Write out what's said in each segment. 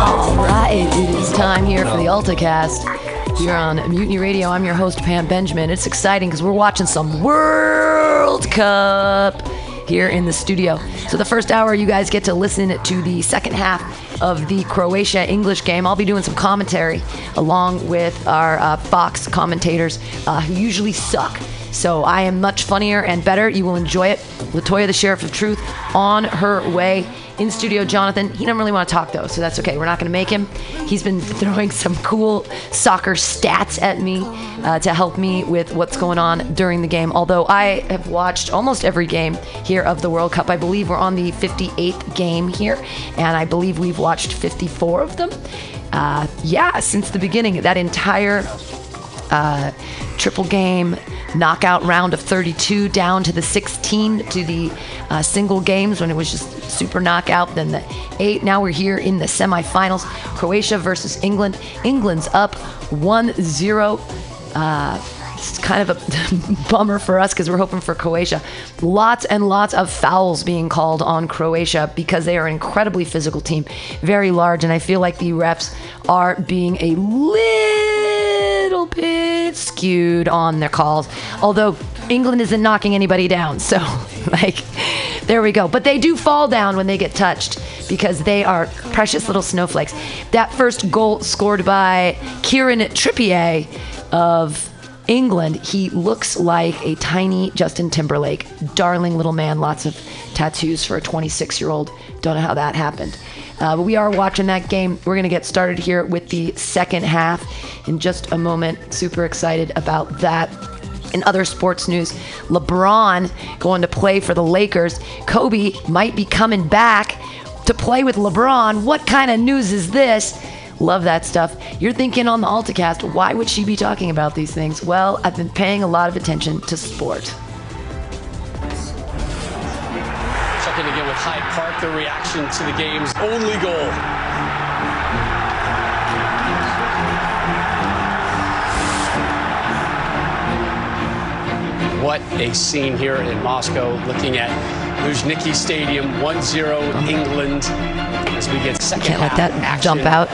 All right, it is time here for the AltaCast. Here on Mutiny Radio, I'm your host, Pam Benjamin. It's exciting because we're watching some World Cup here in the studio. So, the first hour, you guys get to listen to the second half of the Croatia English game. I'll be doing some commentary along with our uh, Fox commentators uh, who usually suck. So I am much funnier and better. You will enjoy it. Latoya, the Sheriff of Truth, on her way in studio. Jonathan, he doesn't really want to talk though, so that's okay. We're not going to make him. He's been throwing some cool soccer stats at me uh, to help me with what's going on during the game. Although I have watched almost every game here of the World Cup. I believe we're on the 58th game here, and I believe we've watched 54 of them. Uh, yeah, since the beginning, that entire uh, triple game knockout round of 32 down to the 16 to the uh, single games when it was just super knockout then the eight. Now we're here in the semifinals croatia versus england. England's up 1-0 uh, it's kind of a bummer for us because we're hoping for Croatia. Lots and lots of fouls being called on Croatia because they are an incredibly physical team, very large, and I feel like the refs are being a little bit skewed on their calls. Although England isn't knocking anybody down, so like there we go. But they do fall down when they get touched because they are precious little snowflakes. That first goal scored by Kieran Trippier of England, he looks like a tiny Justin Timberlake, darling little man, lots of tattoos for a 26 year old. Don't know how that happened. Uh, but we are watching that game. We're going to get started here with the second half in just a moment. Super excited about that. In other sports news, LeBron going to play for the Lakers. Kobe might be coming back to play with LeBron. What kind of news is this? Love that stuff. You're thinking on the AltaCast, why would she be talking about these things? Well, I've been paying a lot of attention to sport. Hyde Park, the reaction to the game's only goal. What a scene here in Moscow, looking at Luzhniki Stadium, 1-0 England as we get second Can't let that action. jump out.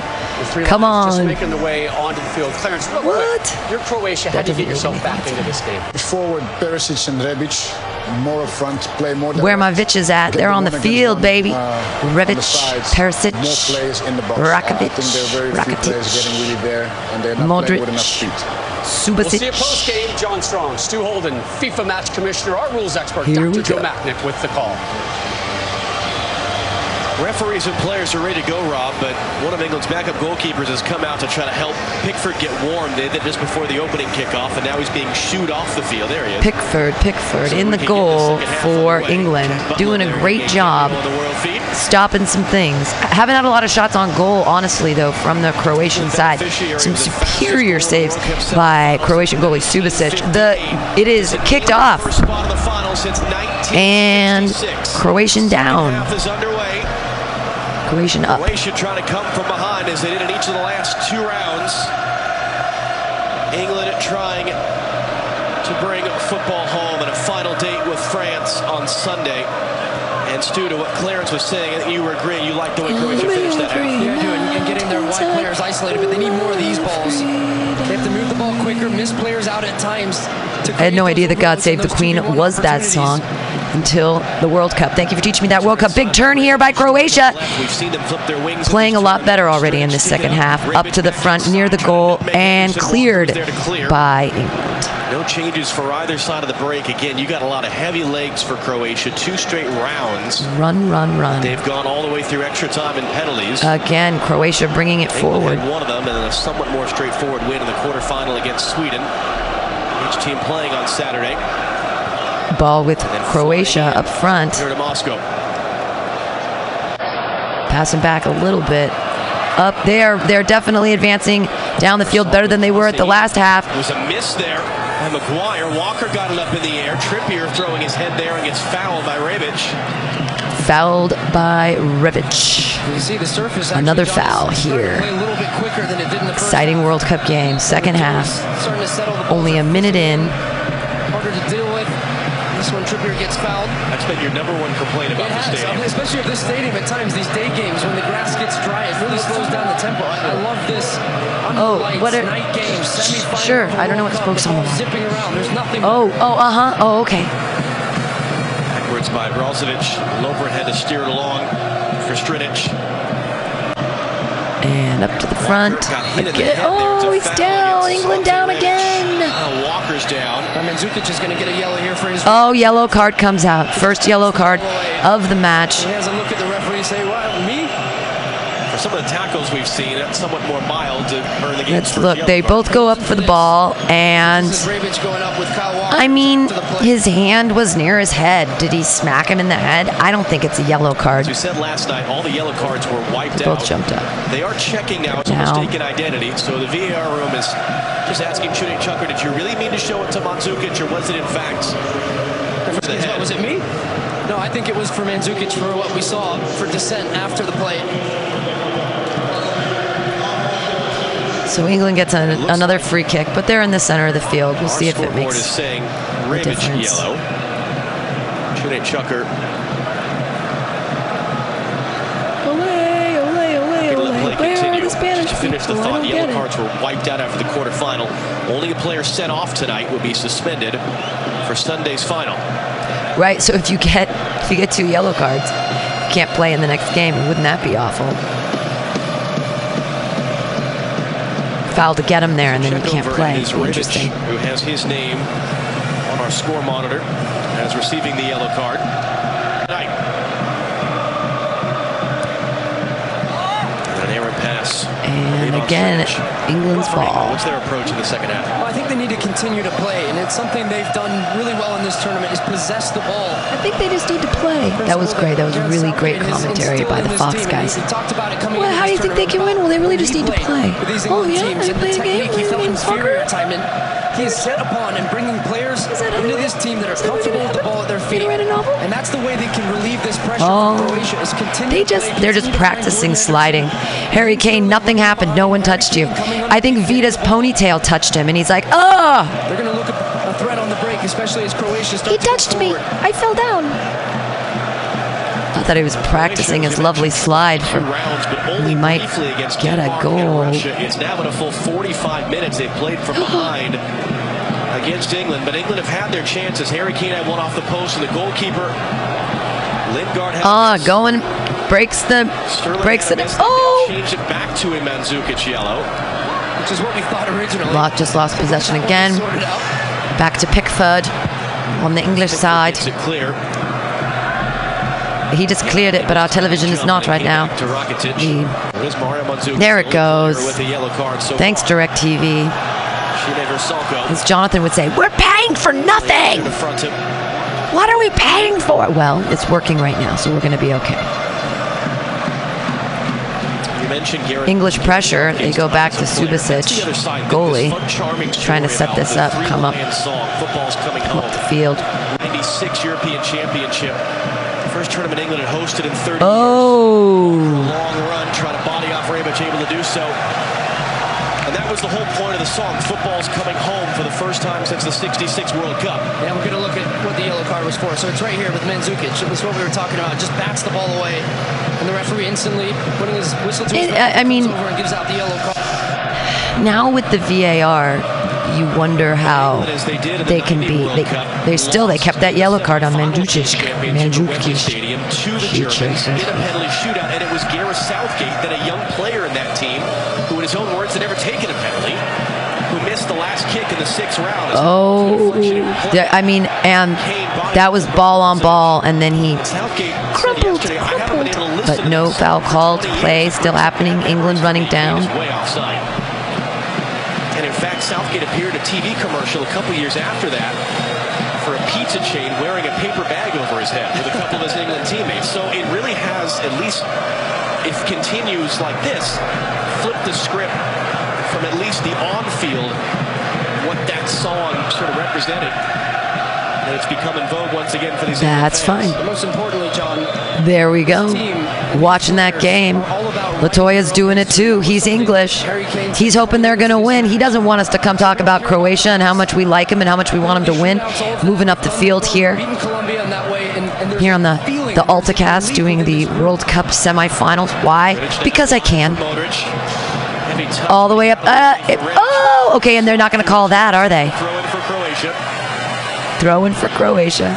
Three Come lines on. Just making the way onto the field. Clarence, real What? quick, you're Croatia. How That do you get yourself back into this game? Forward, Perisic and Rebic, more up front, play more. Where my direct, Vitches at? They're on the field, one, baby. uh, on the sides, Perisic, more in the box. Rakovic, I think there are very few Rakitic, getting really there, and they're not Modric, playing with enough speed. We'll see a Subasic. post game. John Strong, Stu Holden, FIFA match commissioner, our rules expert, Here Dr. Joe go. Machnik with the call. Referees and players are ready to go, Rob, but one of England's backup goalkeepers has come out to try to help Pickford get warm. They did just before the opening kickoff, and now he's being shooed off the field. There he is. Pickford, Pickford So in the goal for. England, Butler doing a great job on the world feed. stopping some things. Haven't had a lot of shots on goal, honestly, though, from the Croatian side. Some superior saves by Croatian goalie Subasic. The it is kicked off First spot in the final since and Croatian down, Half is underway. Croatian up. Croatia trying to come from behind as they did in each of the last two rounds. England trying to bring football home and a final date with France on Sunday. And Stu, to what Clarence was saying, I think you were agreeing you like the way Croatia finished that half. Yeah, doing and getting their wide players isolated, but they need more of these balls. They have to move the ball quicker, miss players out at times. I had no idea that God Save the Queen was that song until the World Cup. Thank you for teaching me that World Cup. Big turn here by Croatia. We've seen them flip their wings. Playing a lot better already in the second half. Up to the front near the goal and cleared by England. No changes for either side of the break. Again, you got a lot of heavy legs for Croatia. Two straight rounds. Run, run, run. They've gone all the way through extra time and penalties. Again, Croatia bringing it England forward. one of them, and then a somewhat more straightforward win in the quarterfinal against Sweden. Each team playing on Saturday. Ball with Croatia up front. Here to Moscow. Passing back a little bit. Up there, they're definitely advancing down the field better than they were at the last half. It was a miss there. And Maguire, Walker got it up in the air. Trippier throwing his head there and gets fouled by Rebic. Fouled by Rebic. You see the surface. Another foul is starting to here. A little bit quicker than it did in the first Exciting. World Cup game. Second half. Starting to settle the ball. Only a minute in. Harder to deal with. Palace when Trippier gets fouled. That's been your number one complaint about It the has, stadium. especially if this stadium at times, these day games, when the grass gets dry, it really slows down the tempo. I, I love this. Oh, lights, what are- night games, Sure, I don't know what Cup, spokes the on the zipping around. There's nothing. Oh, oh, uh huh. Oh, okay. Backwards by Brozovic. Lovren had to steer it along for Strinic. And up to the front. Got hit in the Again. head there. It's a Oh, he's down. England down again. Uh, Walker's down. I mean, Zukic is going to get a yellow here for his. Oh, yellow card comes out. First yellow card of the match. He has a look at the referee and say, "What? Me?" For some of the tackles we've seen, that's somewhat more mild to earn the game's Let's look. yellow They card. both go up for the ball, and This is Rebic going up with Kyle Walker. I mean, to the plate. his hand was near his head. Did he smack him in the head? I don't think it's a yellow card. As we said last night, all the yellow cards were wiped Both out. jumped up. They are checking now. It's a Now. mistaken identity. So the VAR room is just asking Cuneyt Cakir, did you really mean to show it to Mandzukic or was it in fact for the head? Was it me? No, I think it was for Mandzukic for what we saw for dissent after the play. So England gets an, another free kick, but they're in the center of the field. We'll see if it makes. is saying Rebic difference. yellow. Cuneyt Cakir ole, Good ole. let Where are the Spanish to finish the people? Thought, the get yellow it. cards were wiped out after the quarterfinal. Only a player sent off tonight would be suspended for Sunday's final. Right. So if you get if you get two yellow cards, you can't play in the next game. Wouldn't that be awful? Foul to get him there, and then you can't play. Interesting. who has his name on our score monitor as receiving the yellow card. And again, England's ball. What's their approach in the second half? Well, I think they need to continue to play, and it's something they've done really well in this tournament is possess the ball. I think they just need to play. That was great. That was a really great commentary by the Fox guys. He talked about it coming Well, how do you think they can win? Well, they really just need to play play. With these Oh, yeah? They and play a game? he felt inferior Soccer? at time, and he is set upon and bringing players Is that how into they this team that are Is that what's comfortable with the ball at their feet. Write a novel? And that's the way they can relieve this pressure Oh. Croatia is continue They to just play, they're just continue to find practicing sliding. Harry Kane, nothing happened. No one touched you. I think Vida's ponytail touched him, and he's like, "Oh, They're going to look at a threat on the break, especially as Croatia starts he to touched me. I fell down." I thought he was practicing his lovely slide Two for. rounds, but only He might get a goal. Russia. It's now been a full 45 minutes. They've played from behind against England, but England have had their chances. Harry Kane had one off the post, and the goalkeeper Lingard has Ah, missed. going breaks the Sterling breaks it. Oh, change it back to him, Mandzukic yellow. which is what we thought originally. Lot just lost possession again. Back to Pickford on the English side. It clear. He just cleared it, but our television is not right now. To Rakitic. The- There's Mario Mandzukic. There it the only player goes. With a yellow card so Thanks, far. DirecTV. As Jonathan would say, we're paying for nothing. to front him. What are we paying for? Well, it's working right now, so we're going to be okay. You mentioned Gareth English pressure. They go back to Subasic, goalie, This fun, charming trying to set this up, come up, three-lion song, Football's coming come up the field. 96 European Championship. First tournament England had hosted in 30 years. Oh, Long run, trying to body off Rebic, able to do so. And was the whole point of the song. Football's coming home for the first time since the 66 World Cup. Yeah, we're going to look at what the yellow card was for. So it's right here with Mandzukic. It was what we were talking about. Just bats the ball away. And the referee instantly putting his whistle to his It- mouth, I- I mean- over and gives out the yellow card. now with the VAR, you wonder how they did the they can be. World They, Cup, they still they kept that yellow card on the Mandzukic. championship at Wembley Mandzukic. Stadium to the Huge Germans in a penalty shootout, and it was Gareth Southgate, then a young player in that team, who in his own words had never taken a penalty, who missed the last kick in the sixth round. Oh, I mean, and that was ball on ball, and then he crumpled, yesterday, "I haven't been able to crumpled. But no foul called. 20 Play still happening. England running down. He was way offside. And in fact, Southgate appeared in a TV commercial a couple years after that for a pizza chain wearing a paper bag over his head with a couple of his England teammates. So it really has, at least if continues like this, flip the script from at least the on-field, what that song sort of represented. And it's become in vogue once again for these That's fine. Most importantly, John, There we go. Watching that game. Latoya's doing it too. He's English. He's hoping they're going to win. He doesn't want us to come talk about Croatia and how much we like him and how much we want him to win. Moving up the field here. beating Colombia in that way, and, and there's Here on the, the AltaCast doing the World Cup semifinals. Why? Because I can. Modric. Heavy touch. All the way up. Uh, it- oh, okay, and they're not going to call that, are they? Throw in for Croatia. Throw for Croatia.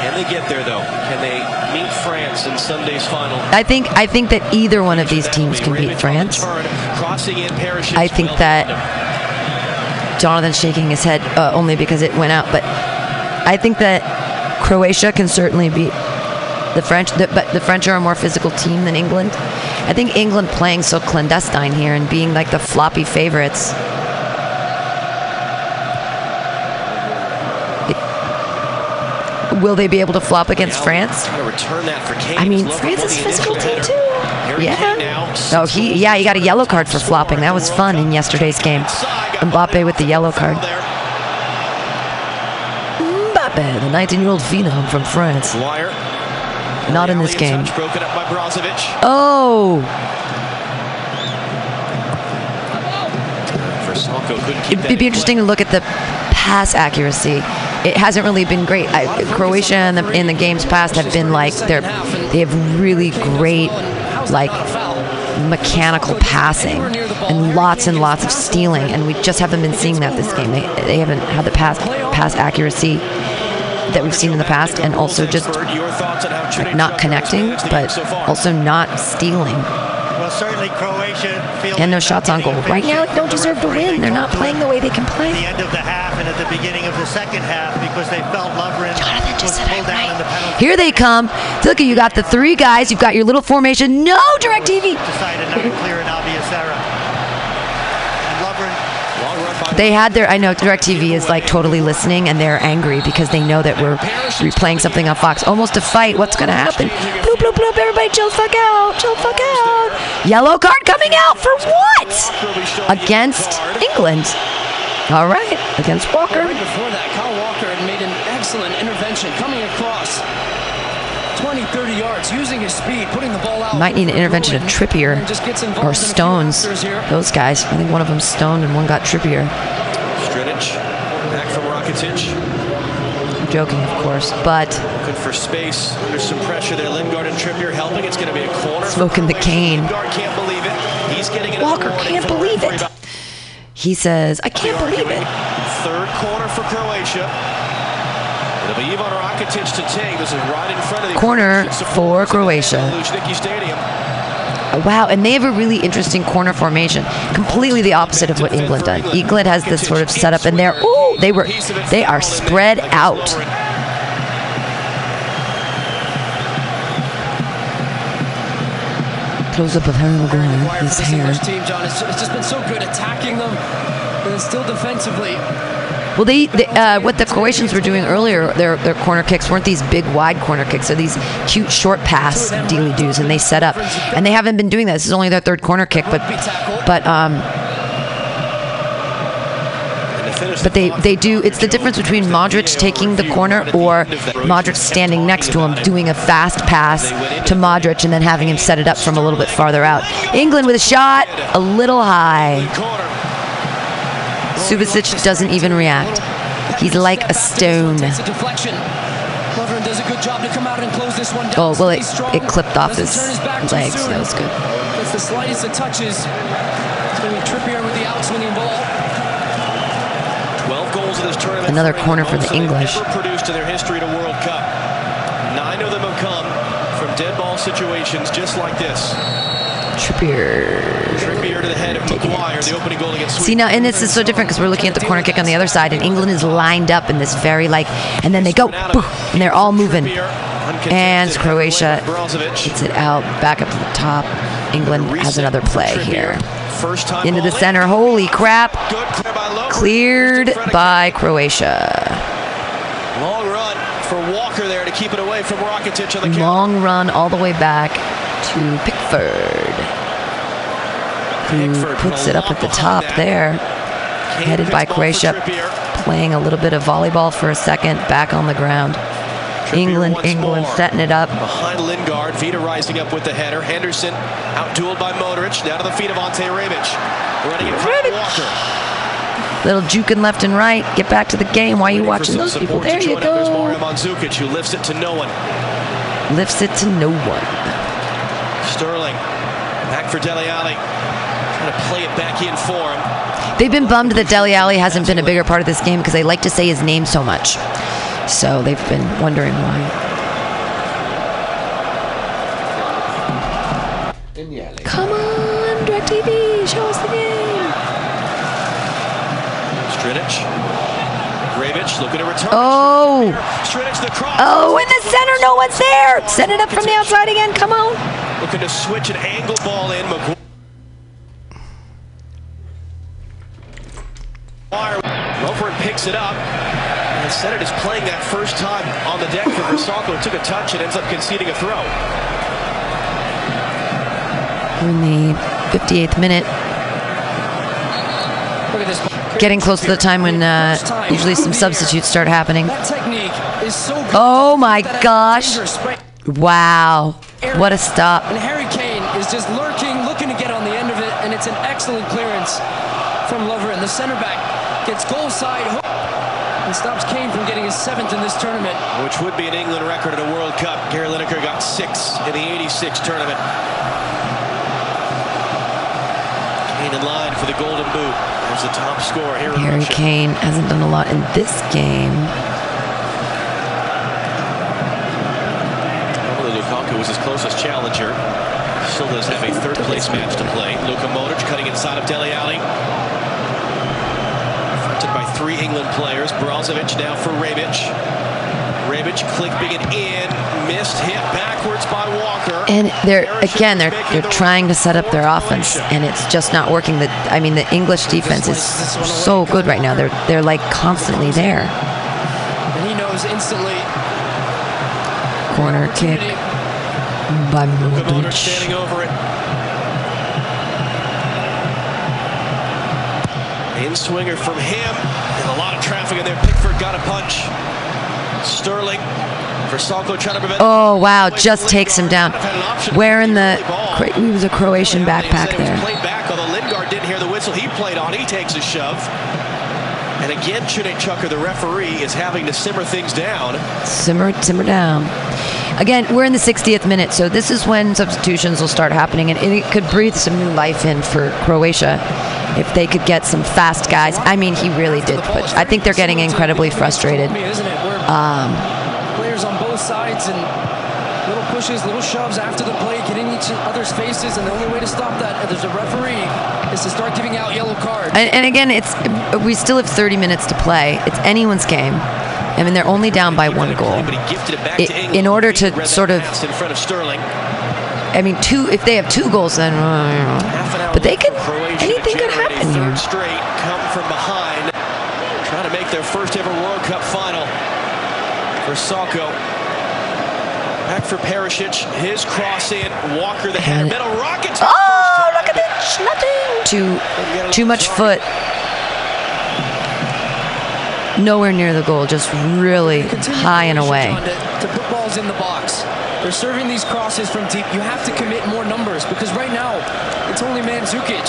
Can they get there though? Can they meet France in Sunday's final? I think I think that either one of these teams can beat France. Crossing in parachutes. I think that-. Jonathan's shaking his head uh, only because it went out, but I think that Croatia can certainly beat the French. The, but the French are a more physical team than England. I think England playing so clandestine here and being like the floppy favorites. It- will they be able to flop against France? Trying to return that for Kane. I mean, France is a physical team too. Yeah. Oh, he yeah, he got a yellow card for flopping. That was fun in yesterday's game. Mbappe with the yellow card. Mbappe, the 19-year-old phenom from France. Not in this game. touch broken up by Brozovic. Oh, Vrsaljko couldn't keep that it'd be interesting to look at the pass accuracy. It hasn't really been great. I, Croatia in the, in the games past have been like they're they have really great like mechanical passing and lots and lots of stealing, and we just haven't been seeing that this game. They, they haven't had the pass pass accuracy that we've seen in the past, and also just like not connecting, but also not stealing. Well, certainly Croatia feels And no shots on goal. Right now, they don't deserve to win. They're not playing the way they can At the play. end of the half and at the beginning of the second half because they felt Lovren Jonathan just said pulled I'm down in the penalty. Here they come. Look at you got the three guys. You've got your little formation. No direct TV. Decided not to clear an obvious error. And Lovren Long run by They had their. I know DirecTV is like totally listening, and they're angry because they know that we're replaying something on Fox. Almost a fight. What's gonna happen? Bloop bloop bloop. Everybody, chill fuck out. Chill fuck out. Yellow card coming out for what? Against England. All right, against Walker. Right before that, Kyle Walker had made an excellent intervention coming across 20, 30 yards, using his speed, putting the ball out. Might need an intervention of Trippier just gets or in a few Stones. Those guys. I think one of them stoned and one got Trippier. Strinic. Back from Rakitic. I'm joking, of course, but Looking for space. Under some pressure there. Lingard and Trippier helping. It's going to be a corner. Smoking the cane. Lingard can't believe it. He's getting it. Walker can't believe it. he says, "I can't believe it." Third corner for Croatia. It'll be Ivan Rakitic to take. This is right in front of the Corner for Croatia. Wow, and they have a really interesting corner formation, completely the opposite of what England does. England has this sort of setup, and they're ooh, they were they are spread out. Close up of Harry Maguire, his hair. Team, John, it's, it's just been so good attacking them, and still defensively. Well, they, they uh, what the Croatians were doing earlier, their their corner kicks weren't these big wide corner kicks. They're these cute short pass dealy doos, and they set up, and they haven't been doing that. This is only their third corner kick, but but um, but they they do. It's the difference between Modric taking the corner or. Modric standing next to him, doing a fast pass to Modric, and then having him set it up from a little bit farther out. England with a shot, a little high. Corner. Subasic doesn't even react. He's like a stone. Takes a deflection. Lovren does a good job to come out and close this one down. Oh, well, it- it clipped off his turn back too legs. soon. That was good. It's the slightest of touches. It's going to be Trippier with the outswinging ball. 12 goals in this tournament. Another corner for the English. Produced in their history at a World Cup. Nine of them have come from dead ball situations just like this. Trippier. Trippier to the head of Maguire, the opening goal against See now, and this is so different because we're looking at the corner kick on the other side, and England is lined up in this very like, and then they go, poof, and they're all moving, and Croatia gets it out back up to the top. England has another play here First time into the center. Holy crap! Good clear by Cleared Just in front of by Croatia. Long run for Walker there to keep it away from Rakitic on the. Long run all the way back to Pickford. Who puts it up at the top there, headed by Croatia, playing a little bit of volleyball for a second, back on the ground. England, England setting it up. Behind Lingard, Vida rising up with the header. Henderson out-dueled by Modric. Now to the feet of Ante Rebic. Running in front of Walker. Little juking left and right. Get back to the game. Why are you Waiting watching those people? There you. There's go. Mario Mandzukic who lifts it to no one. Lifts it to no one. Sterling back for Dele Alli. Trying to play it back in for him. They've been bummed that Dele Alli hasn't been a bigger part of this game because they like to say his name so much. So they've been wondering why. Come on, DirecTV, show us the game. Strinic. Rebic looking to return. Oh, Strinic the cross. oh, in the center, no one's there. Send it up from the outside again. Come on. Looking to switch an angle ball in. Maguire. Over and picks it up. And Senate is playing that first time on the deck for Vrsaljko. Took a touch and ends up conceding a throw. We're in the 58th minute, Look at this. getting close to the time when uh, usually some substitutes start happening. That technique is so good. Oh my gosh. Wow, what a stop. And Harry Kane is just lurking, looking to get on the end of it, and it's an excellent clearance from Lovren. The center back gets goal side hook and stops Kane from getting his seventh in this tournament. Which would be an England record at a World Cup. Gary Lineker got six in the 86 tournament. Kane in line for the Golden Boot. There's the top scorer here in Harry Kane hasn't done a lot in this game. Normally Lukaku was his closest challenger. Still does have a third place match to play. Luka Modric cutting inside of Dele Alli. Three England players. Brozovic now for Rebic. Rebic clipping it in. Missed hit backwards by Walker. And they're again they're they're trying to set up their offense and it's just not working. The I mean the English defense is so good right now. They're they're like constantly there. And he knows instantly. Corner kick by Modric Modric. standing over it. In swinger from him. A lot of traffic in there. Pickford got a punch. Sterling. Vrsaljko trying to prevent. Oh wow, just takes him down. Wearing the he was a Croatian backpack there. Played back, although Lingard didn't hear the whistle. He played on. He takes a shove. And again, Cuneyt Cakir, the referee, is having to simmer things down. Simmer simmer down. Again, we're in the 60th minute, so this is when substitutions will start happening, and it could breathe some new life in for Croatia if they could get some fast guys. I mean, he really did, but I think they're getting incredibly frustrated. Isn't it? Where Um, players on both sides and little pushes, little shoves after the play, getting each other's faces, and the only way to stop that, if there's a referee, is to start giving out yellow cards. and, and again, it's we still have 30 minutes to play. It's anyone's game. I mean, they're only down by one goal. But he gifted it back I- to England. in order to Read that sort of- I mean, two. If they have two goals, then uh, Half an hour but they could. for Croatia to Anything could happen third here. straight, come from behind, trying to make their first ever World Cup final. Vrsaljko. Back for Perisic. His cross in. Walker the. And- Middle rockets. Oh, look at! Nothing. Too, too much foot. Nowhere near the goal. Just really high and away. Balls in the box. They're serving these crosses from deep. You have to commit more numbers because right now it's only Mandzukic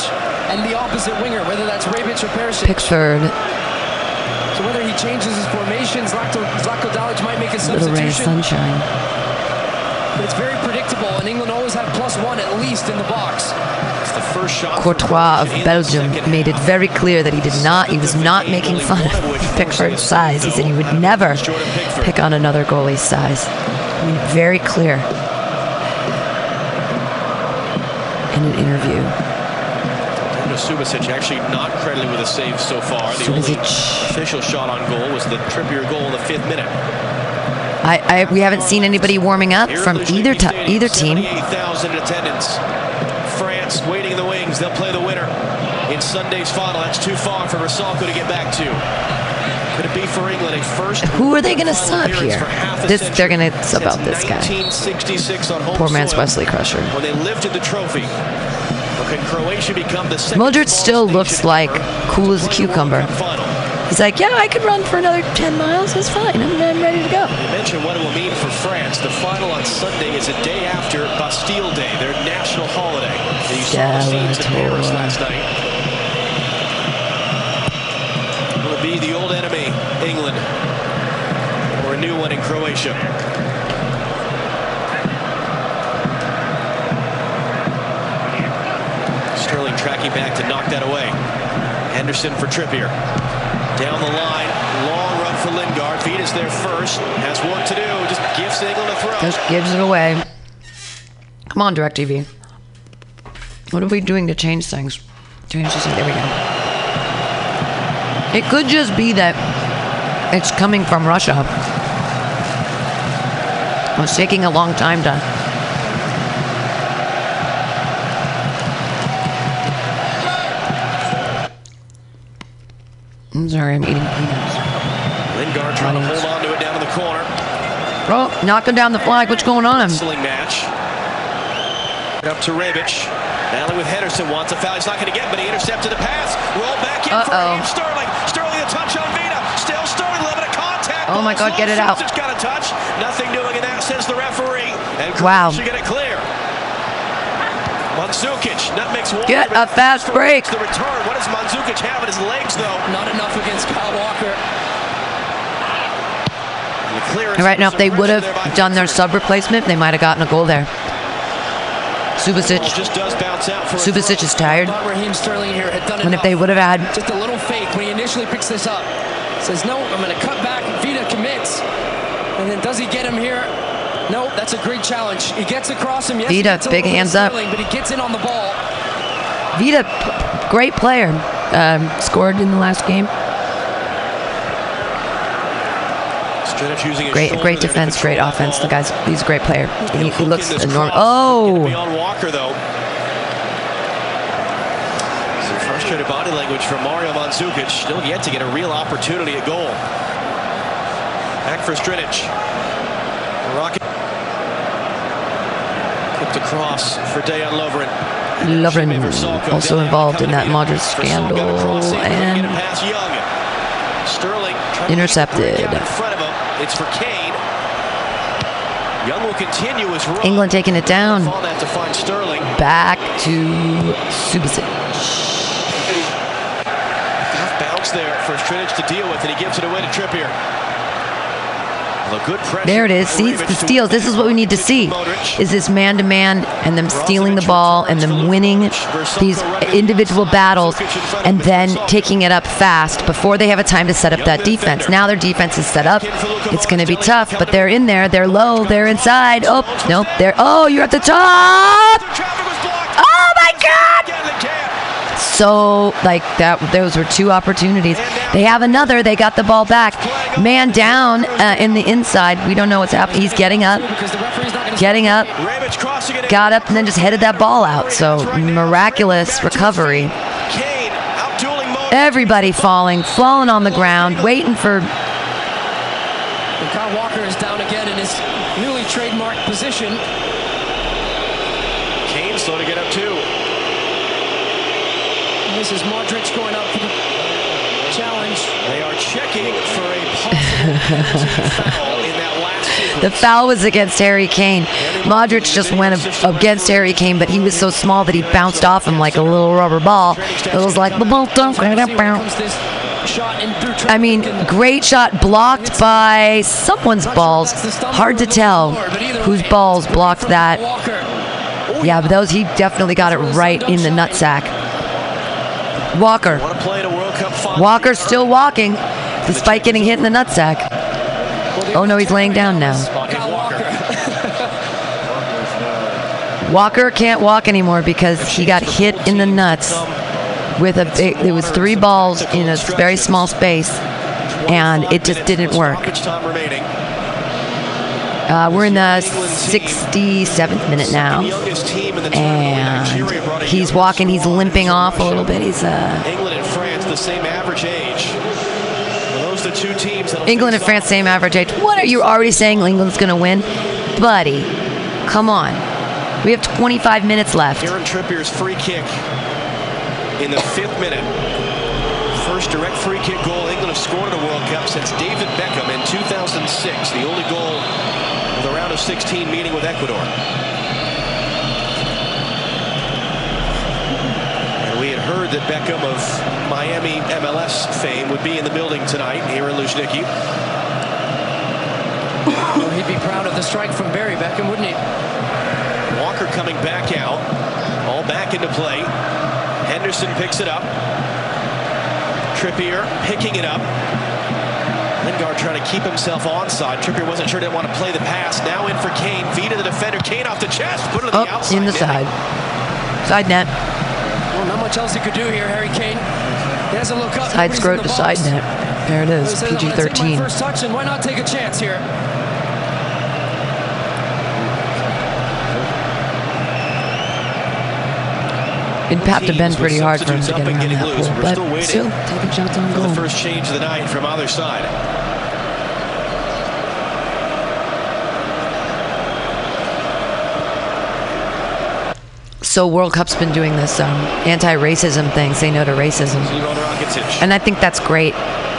and the opposite winger, whether that's Rebic or Perisic. Pickford, So whether he changes his formation, Zlatko, Dalic might make a little ray of sunshine. But it's very predictable, and England always have plus one at least in the box. It's the first shot Courtois of Croatia in the Belgium made it very clear that he did not. He was not making fun of Pickford's size. He said he would never pick on another goalie's size. I mean, very clear in an interview. Bruno Subasic actually not credited with a save so far. The only official shot on goal was the Trippier goal in the fifth minute. I, I we haven't seen anybody warming up Here from either Stadium, either team. 78,000 in attendance. France waiting in the wings. They'll play the winner in Sunday's final. That's too far for Rosalco to get back to. Could it be for England a first? Who are they gonna final sub here? for half a This- they're gonna sub since out this guy. 1966 on Poor man's Wesley Crusher. When they lifted the trophy. Can Croatia become the second Modric still looks like cool as a to cucumber. World Cup Final? He's like, yeah, I could run for another 10 miles. That's fine. I'm, I'm ready to go. You mentioned what it will mean for France. The final on Sunday is a day after Bastille Day, their national holiday. You saw the scenes in Paris last night. Will it be the old enemy, England, or a new one in Croatia? Sterling tracking back to knock that away. Henderson for Trippier. Down the line, long run for Lingard. Vida's there first. Has work to do. Just gives throw. Just gives it away. Come on, DirecTV. What are we doing to change things? Change this. There we go. It could just be that it's coming from Russia. It's taking a long time to. Sorry, I'm eating peanuts. Lingard trying to hold on to it down in the corner. Oh, knocking down the flag. What's going on? Wrestling match. Up to Rebic. Battling with Henderson. Wants a foul. He's not going to get, but he intercepted the pass. Roll back in for Uh-oh. Raheem Sterling. Sterling a touch on Vida. Still Sterling. Limit of contact. Oh my God, get it out. Got a touch. Nothing doing in that, says the referee. And Wow. Should get it clear. Mandzukic, nutmegs one. Get a fast break. The return. What does Mandzukic have in his legs, though? Not enough against Kyle Walker. The clearance All right, now if they would have pressure there by done their sub replacement, they might have gotten a goal there. Subasic, Ball just does bounce out for a Subasic is tired. Raheem Sterling here had done And if they would have had, Just a little fake when he initially picks this up. Says, no, I'm going to cut back. Vida commits. And then does he get him here? No, that's a great challenge. He gets across him. Yes, he Vida, big little bit of hands up. But he gets in on the ball. Vida, p- great player, um, scored in the last game. Stredic using Great, great defense, great control that offense. The guy's, he's a great player. He, he looks in enormous. Oh, be on Walker though. Some frustrated body language from Mario Mandzukic. Still yet to get a real opportunity at goal. Back for Strinic. Rocket. Clipped across for Dejan Lovren. Lovren also involved in that. Modric scandal crossing, couldn't get it and. Sterling Intercepted. break out in front of him. It's for Kane. Young will continue his run. England taking it down. On to find Sterling. back to Subasic. Tough bounce there for Strinic to deal with, and he gives it away to Trippier. Well, a good pressure There it is. See, the steals. This is what we need to see: is this man-to-man and them stealing the ball and them winning these individual battles, and then taking it up fast before they have a time to set up that defense. Now their defense is set up. It's going to be tough, but they're in there. They're low. They're inside. Oh nope. They're oh, you're at the top. Traffic was blocked. Oh my God! Gatling can. So like that, those were two opportunities. They have another. They got the ball back. Man down uh, in the inside. We don't know what's happening. He's getting up, Because the referee's not going to getting up, Rebic crossing it in. got up, and then just headed that ball out. So miraculous recovery. Kane. Everybody falling, falling on the ground, waiting for. And Kyle Walker is down again in his newly trademarked position. Kane slow to get up too. This is Modric going up for the challenge. They are checking for a possible foul in that last sequence. The foul was against Harry Kane. Modric just went against Harry Kane, but he was so small that he bounced off him like a little rubber ball. It was like. See where comes this shot in through I mean, great shot blocked by someone's balls. Hard to tell whose balls blocked that. Yeah, but those he definitely got it right in the nutsack. Walker. Want to play in a World Cup final? Walker's still walking despite getting hit in the nutsack. Oh no, he's laying down now. Walker. Walker can't walk anymore because he got hit in the nuts with a it, there was three balls in a very small space and it just didn't work. Stoppage time remaining. Uh, we're in the 67th minute now. Youngest team in the tournament. Nigeria brought And he's walking, he's limping off a little bit. He's uh England and France the same average age. Those are the two teams England and France same average age. What are you already saying England's going to win? Buddy, come on. We have 25 minutes left. Kieran Trippier's free kick in the fifth minute. First direct free kick goal England have scored in a World Cup since David Beckham in 2006. The only goal of the round of 16 meeting with Ecuador. And we had heard that Beckham of Miami MLS fame would be in the building tonight here in Luzhniki. Oh, he'd be proud of the strike from Barry Beckham, wouldn't he? Walker coming back out. All back into play. Henderson picks it up. Trippier picking it up. Lingard trying to keep himself onside. Trippier wasn't sure didn't want to play the pass. Now in for Kane. Feed to the defender. Kane off the chest. Put it on the Up outside. in the side. Side net. Well, not much else he could do here, Harry Kane. He doesn't look up. Side nobody's scrote to box. side net. There it is. He is. says, "I'm PG gonna take my 13. First touch, and why not take a chance here? It'd have to bend pretty hard for him to get around that loose. pool. We're still But still, taking shots on For the goal. first change of the night from either side. So World Cup's been doing this um, anti-racism thing, say no to racism, and I think that's great.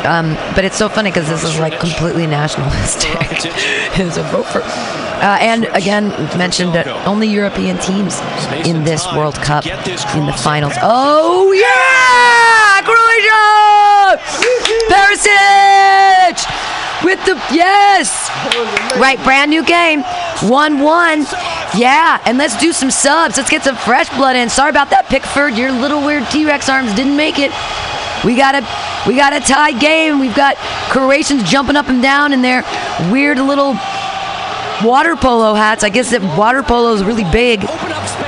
Um, but it's so funny because this is like completely nationalistic. it's a vote for. Uh, and again, mentioned that only European teams in this World Cup in the finals. Oh yeah, Croatia! Perisic with the yes, right, brand new game, one-one. Yeah, and let's do some subs. Let's get some fresh blood in. Sorry about that, Pickford. Your little weird T-Rex arms didn't make it. We got a we got a tied game. We've got Croatians jumping up and down in their weird little water polo hats. I guess that water polo is really big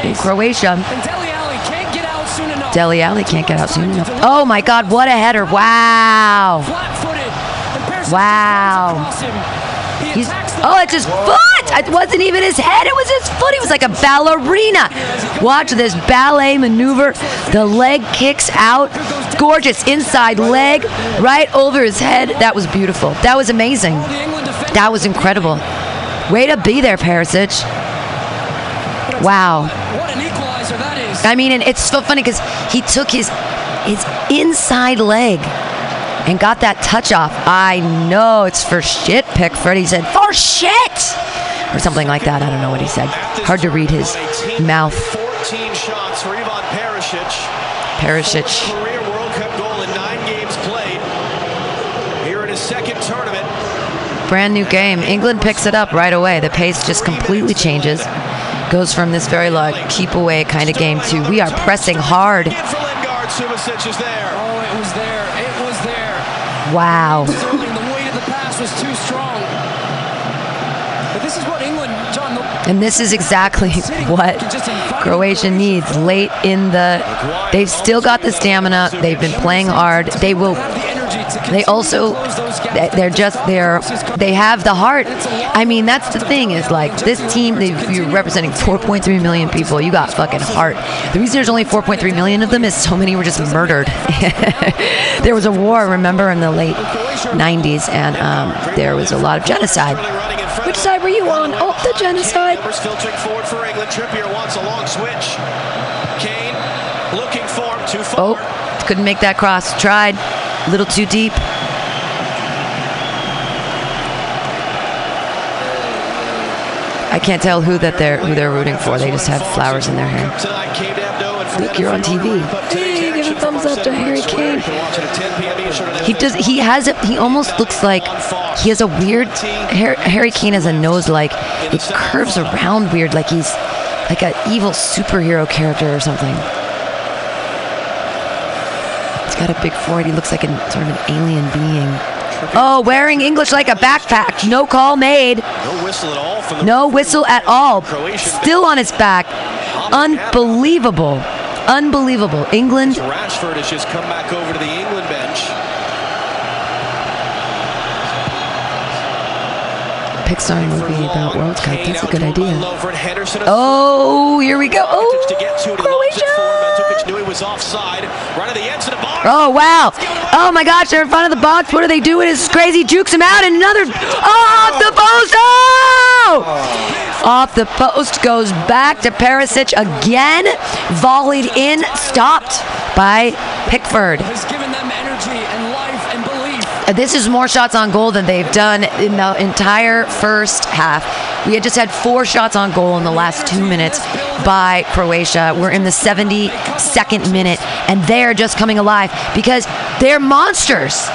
in. Croatia. Dele Alli can't get out soon enough. Dele Alli can't get out soon enough. Oh my God, what a header! Wow. Flat-footed. And Perisic Wow. runs across him. He He's, oh, it's his foot! It wasn't even his head, it was his foot. He was like a ballerina. Watch this ballet maneuver. The leg kicks out. Gorgeous inside leg right over his head. That was beautiful. That was amazing. the England defender. That was incredible. Way to be there, Perisic. Wow. What an equalizer that is. I mean, and it's so funny because he took his his inside leg and got that touch off. I know it's for shit, Pickford. He said for shit or something like that. I don't know what he said. Hard to read his mouth. 14 shots for Ivan Perisic. Perisic. Career World Cup goal in nine games played. Here in his second tournament. Brand new game. England picks it up right away. The pace just completely changes. Goes from this very like keep away kind of game to we are pressing hard. In for Lingard. Subasic is there. Oh, it was there. It was there. Wow. The weight of the pass was too strong. But this is what England, John, And this is exactly what Croatia needs late in the. They've still got the stamina. They've been playing hard. They will. Have the energy to They also. to close those gaps. they- They're just. They're. They have the heart. I mean, that's the thing. Is like this team. They, you're representing 4.3 million people. You got fucking heart. The reason there's only 4.3 million of them is so many were just murdered. there was a war, remember, in the late 90s, and um, there was a lot of genocide. Which side were you on? Oh, the genocide. Numbers filtering forward for England. Trippier wants a long switch. Kane looking for him too far. Oh, couldn't make that cross. Tried. A little too deep. I can't tell who that they're who they're rooting for. They just have flowers in their hair. Tonight, Cave Dabdo and Look, you're on TV. Hey, give a thumbs up to Harry Kane. He does. He has. He almost looks like he has a weird. Harry, Harry Kane has a nose like it curves around weird, like he's like an evil superhero character or something. He's got a big forehead. He looks like an sort of an alien being. Oh, wearing English like a backpack. No call made. No whistle at all from the No whistle at all. Still on his back. Unbelievable. Unbelievable. England. Rashford has just come back over to the England bench. Pixar movie about World Cup. That's a good idea. Oh, here we go. Rakitic to get to Oh, it. He loads it Croatia. Forward. Knew he was offside. Right at the edge of the box. Oh, wow. Oh, my gosh. They're in front of the box. What are they doing? It's crazy. Jukes him out. And another. Oh, off the post. Oh! Oh! Off the post goes back to Perisic again. Volleyed in, stopped by Pickford. Has given them energy and life and belief. This is more shots on goal than they've done in the entire first half. We had just had four shots on goal in the last two minutes by Croatia. We're in the 72nd minute, and they're just coming alive because they're monsters.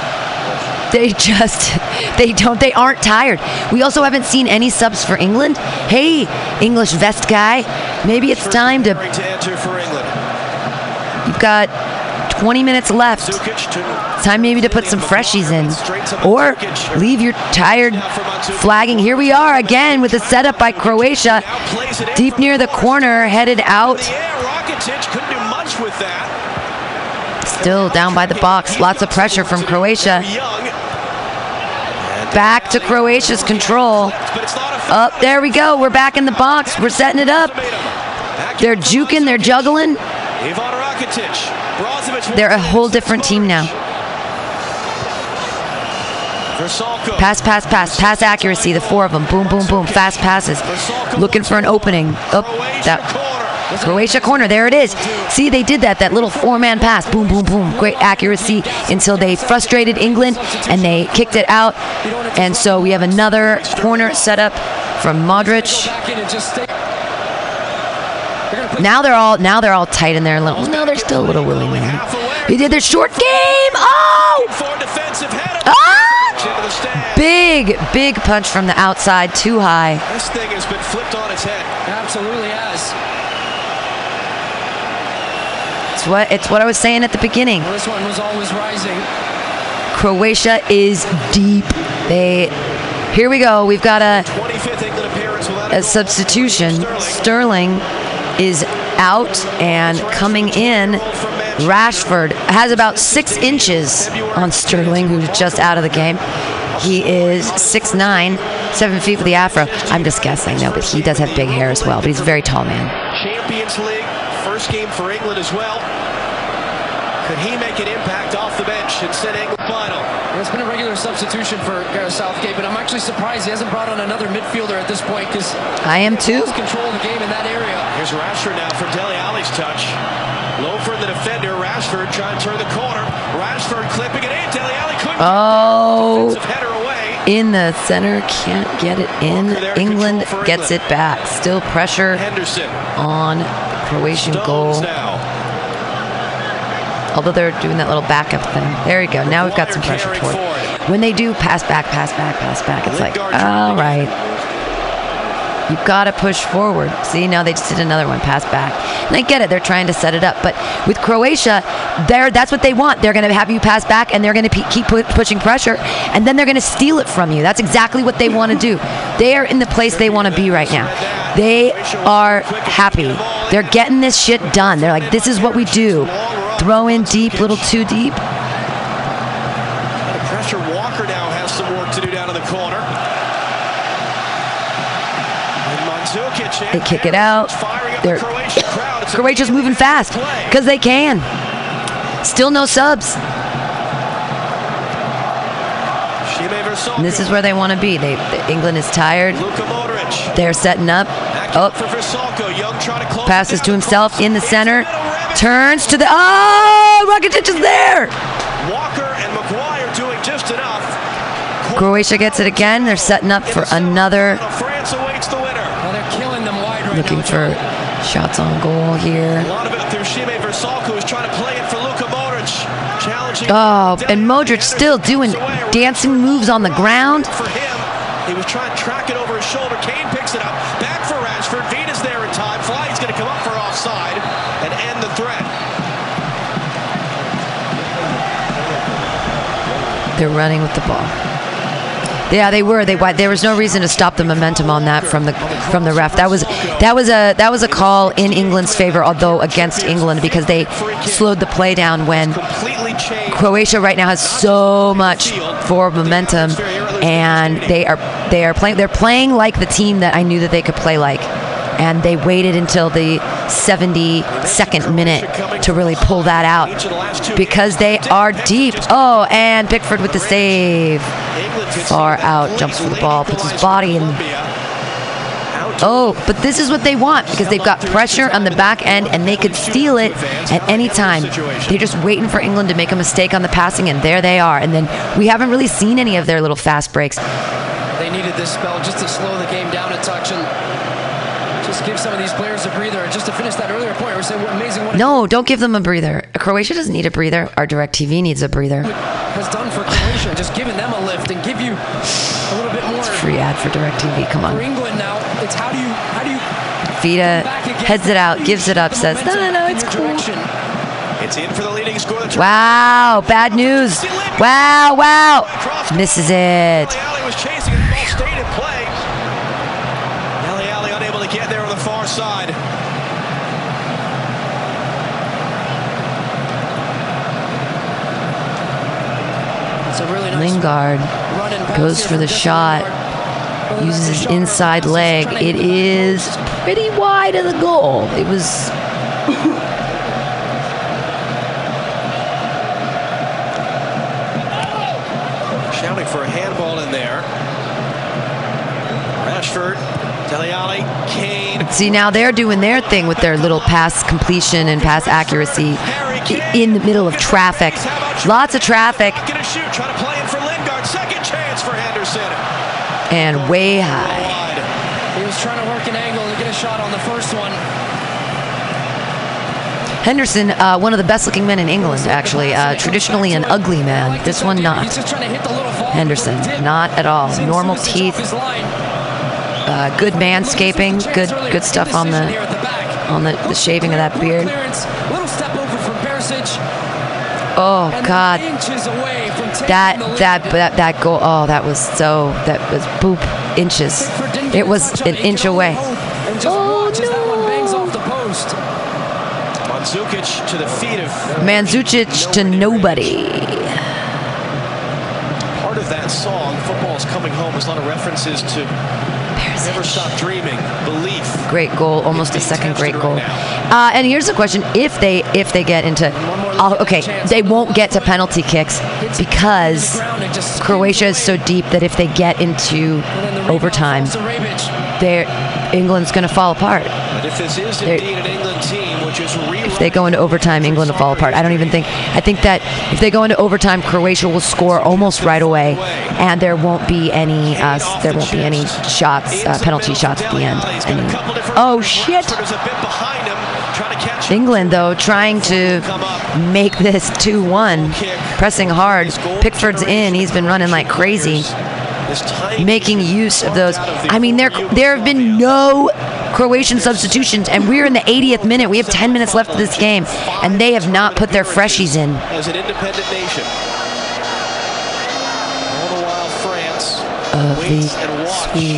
They just, they don't, they aren't tired. We also haven't seen any subs for England. Hey, English vest guy, maybe it's time to, To enter for England. you've got 20 minutes left. Time maybe to put some freshies in. Or leave your tired flagging. Here we are again with a setup by Croatia. Deep near the corner, headed out. Still down by the box. Lots of pressure from Croatia. Back to Croatia's control. Up, there we go. We're back in the box. We're setting it up. They're juking, they're juggling. Ivan Rakitic. Brozovic They're a whole different team now. Pass, pass, pass. Pass accuracy, the four of them. Boom, boom, boom. Fast passes. Looking for an opening. Up, that Croatia corner. There it is. See, they did that. That little four-man pass. Boom, boom, boom. Great accuracy until they frustrated England and they kicked it out. And so we have another corner set up from Modric. Back in and just stay. They're gonna put Now they're all now they're all tight in there. Little, no, they're still a little willy nilly. They did their short game. Oh, For defensive header. ah! Into the stand. Big, big punch from the outside, too high. This thing has been flipped on its head. Absolutely has. It's what it's what I was saying at the beginning. Well, this one was always rising. Croatia is deep. They here we go. We've got a 25th England appearance without a substitution. Sterling is out and coming in. Rashford has about six inches on Sterling, who's just out of the game. He is 6'9, 7 feet with the afro. I'm just guessing, though, but he does have big hair as well. But he's a very tall man. Champions League, first game for England as well. Could he make an impact off the bench and send England final? Well, It's been a regular substitution for Gareth Southgate, but I'm actually surprised he hasn't brought on another midfielder at this point because I am too. he's control the game in that area. Here's Rashford now for Dele Alli's touch. Low for the defender. Rashford trying to turn the corner. Rashford clipping it in. Dele Alli couldn't. Oh, Defensive header away. in the center, can't get it in. England gets it back. Still pressure Henderson. on the Croatian goal. Now. Although they're doing that little backup thing. There you go. Now we've got some pressure toward. When they do pass back, pass back, pass back, it's like, all right. You've got to push forward. See, now they just did another one, pass back. And I get it, they're trying to set it up. But with Croatia, they're, that's what they want. They're going to have you pass back and they're going to keep pu- pushing pressure and then they're going to steal it from you. That's exactly what they want to do. They are in the place they want to be right now. They are happy. They're getting this shit done. They're like, this is what we do. Throw in deep, little too deep. Pressure. Walker now has some work to do down in the corner. They kick it out. They're- the Croatian crowd. It's a Croatia's moving fast because they can. Still no subs. And this is where they want to be. They, England is tired. They're setting up. Oh, up for Vrsaljko. Young trying to close passes to himself in the center. It's middle. Rebic. Turns to the. Oh, Rakitic is there. Walker and Maguire doing just enough. Croatia gets it again. They're setting up for another. France awaits the winner. Well, they're killing them wide right Looking now. for shots on goal here. A lot of it through Sime Vrsaljko who's trying to play it for Luka Modric. Challenging. Oh, and Modric still doing dancing moves on the ground. For him, he was trying to track it over his shoulder. Kane They're running with the ball. Yeah, they were. They there was no reason to stop the momentum on that from the from the ref. That was that was a that was a call in England's favor, although against England because they slowed the play down when Croatia right now has so much forward momentum, and they are they are playing they're playing like the team that I knew that they could play like, and they waited until the 72nd minute to really pull that out because they are deep. Oh, and Pickford with the save. Far out, jumps for the ball, puts his body in. Oh, but this is what they want because they've got pressure on the back end and they could steal it at any time. They're just waiting for England to make a mistake on the passing, and there they are. And then we haven't really seen any of their little fast breaks. They needed this spell just to slow the game down a touch and just give some of these players a breather. And just to finish that earlier point, we're saying what amazing what No, don't give them a breather. Croatia doesn't need a breather. Our DirecTV needs a breather. has done for Croatia, just giving them a lift and give you a little bit more. Free ad for DirecTV. Come For on. England now, it's how do you how do you Vida back heads it out, gives it up, says, no, no, no, it's your cool. It's in for the leading scorer. Wow, bad news. Wow, wow. Misses it. Alli was chasing it. Ball stayed in play. Alli Alli unable to get there on the far side. It's a really nice Lingard run and pass goes for the shot. Lingard. Uses his shot or a inside leg. trying to It hit the ball. is pretty wide of the goal. It was Shouting for a handball in there. Rashford, Dele Alli, Kane. See, now they're doing their thing with their little pass completion and pass accuracy in the middle of traffic. Lots of traffic Gonna shoot, try to play in for Lingard. Second chance for Henderson. and way high. He was trying to work an angle to get a shot on the first one. Henderson, uh, one of the best looking men in England, actually. Uh, traditionally an ugly man. This one, not. just trying to hit the little ball. Henderson, not at all. Normal teeth, uh, good manscaping, good good stuff on the on the, the shaving of that beard. Little step over from Perisic. Oh God, Inches away that that that that goal. Oh, that was so. That was boop inches. Pickford didn't get It was an inch away. And just Oh, watch as that one bangs no. off the post. Mandzukic to the feet of Mandzukic to nobody. part of that song. Football's coming home. There's a lot of references to never stop dreaming, belief. Great goal, almost a second great goal. Uh, and here's the question: If they if they get into, oh, okay, they won't get to penalty kicks because Croatia is so deep that if they get into overtime, England's going to fall apart. But if this is indeed an England team, which is real, If they go into overtime, England will fall apart. I don't even think. I think that if they go into overtime, Croatia will score almost right away, and there won't be any. Uh, there won't be any shots, uh, penalty shots at the end. Oh shit! England though trying to make this 2-1, pressing hard. Pickford's in. He's been running like crazy, making use of those. I mean, there there have been no Croatian substitutions, and we're in the 80th minute. We have 10 minutes left of this game, and they have not put their freshies in. as an independent nation. All the while, France Of the. See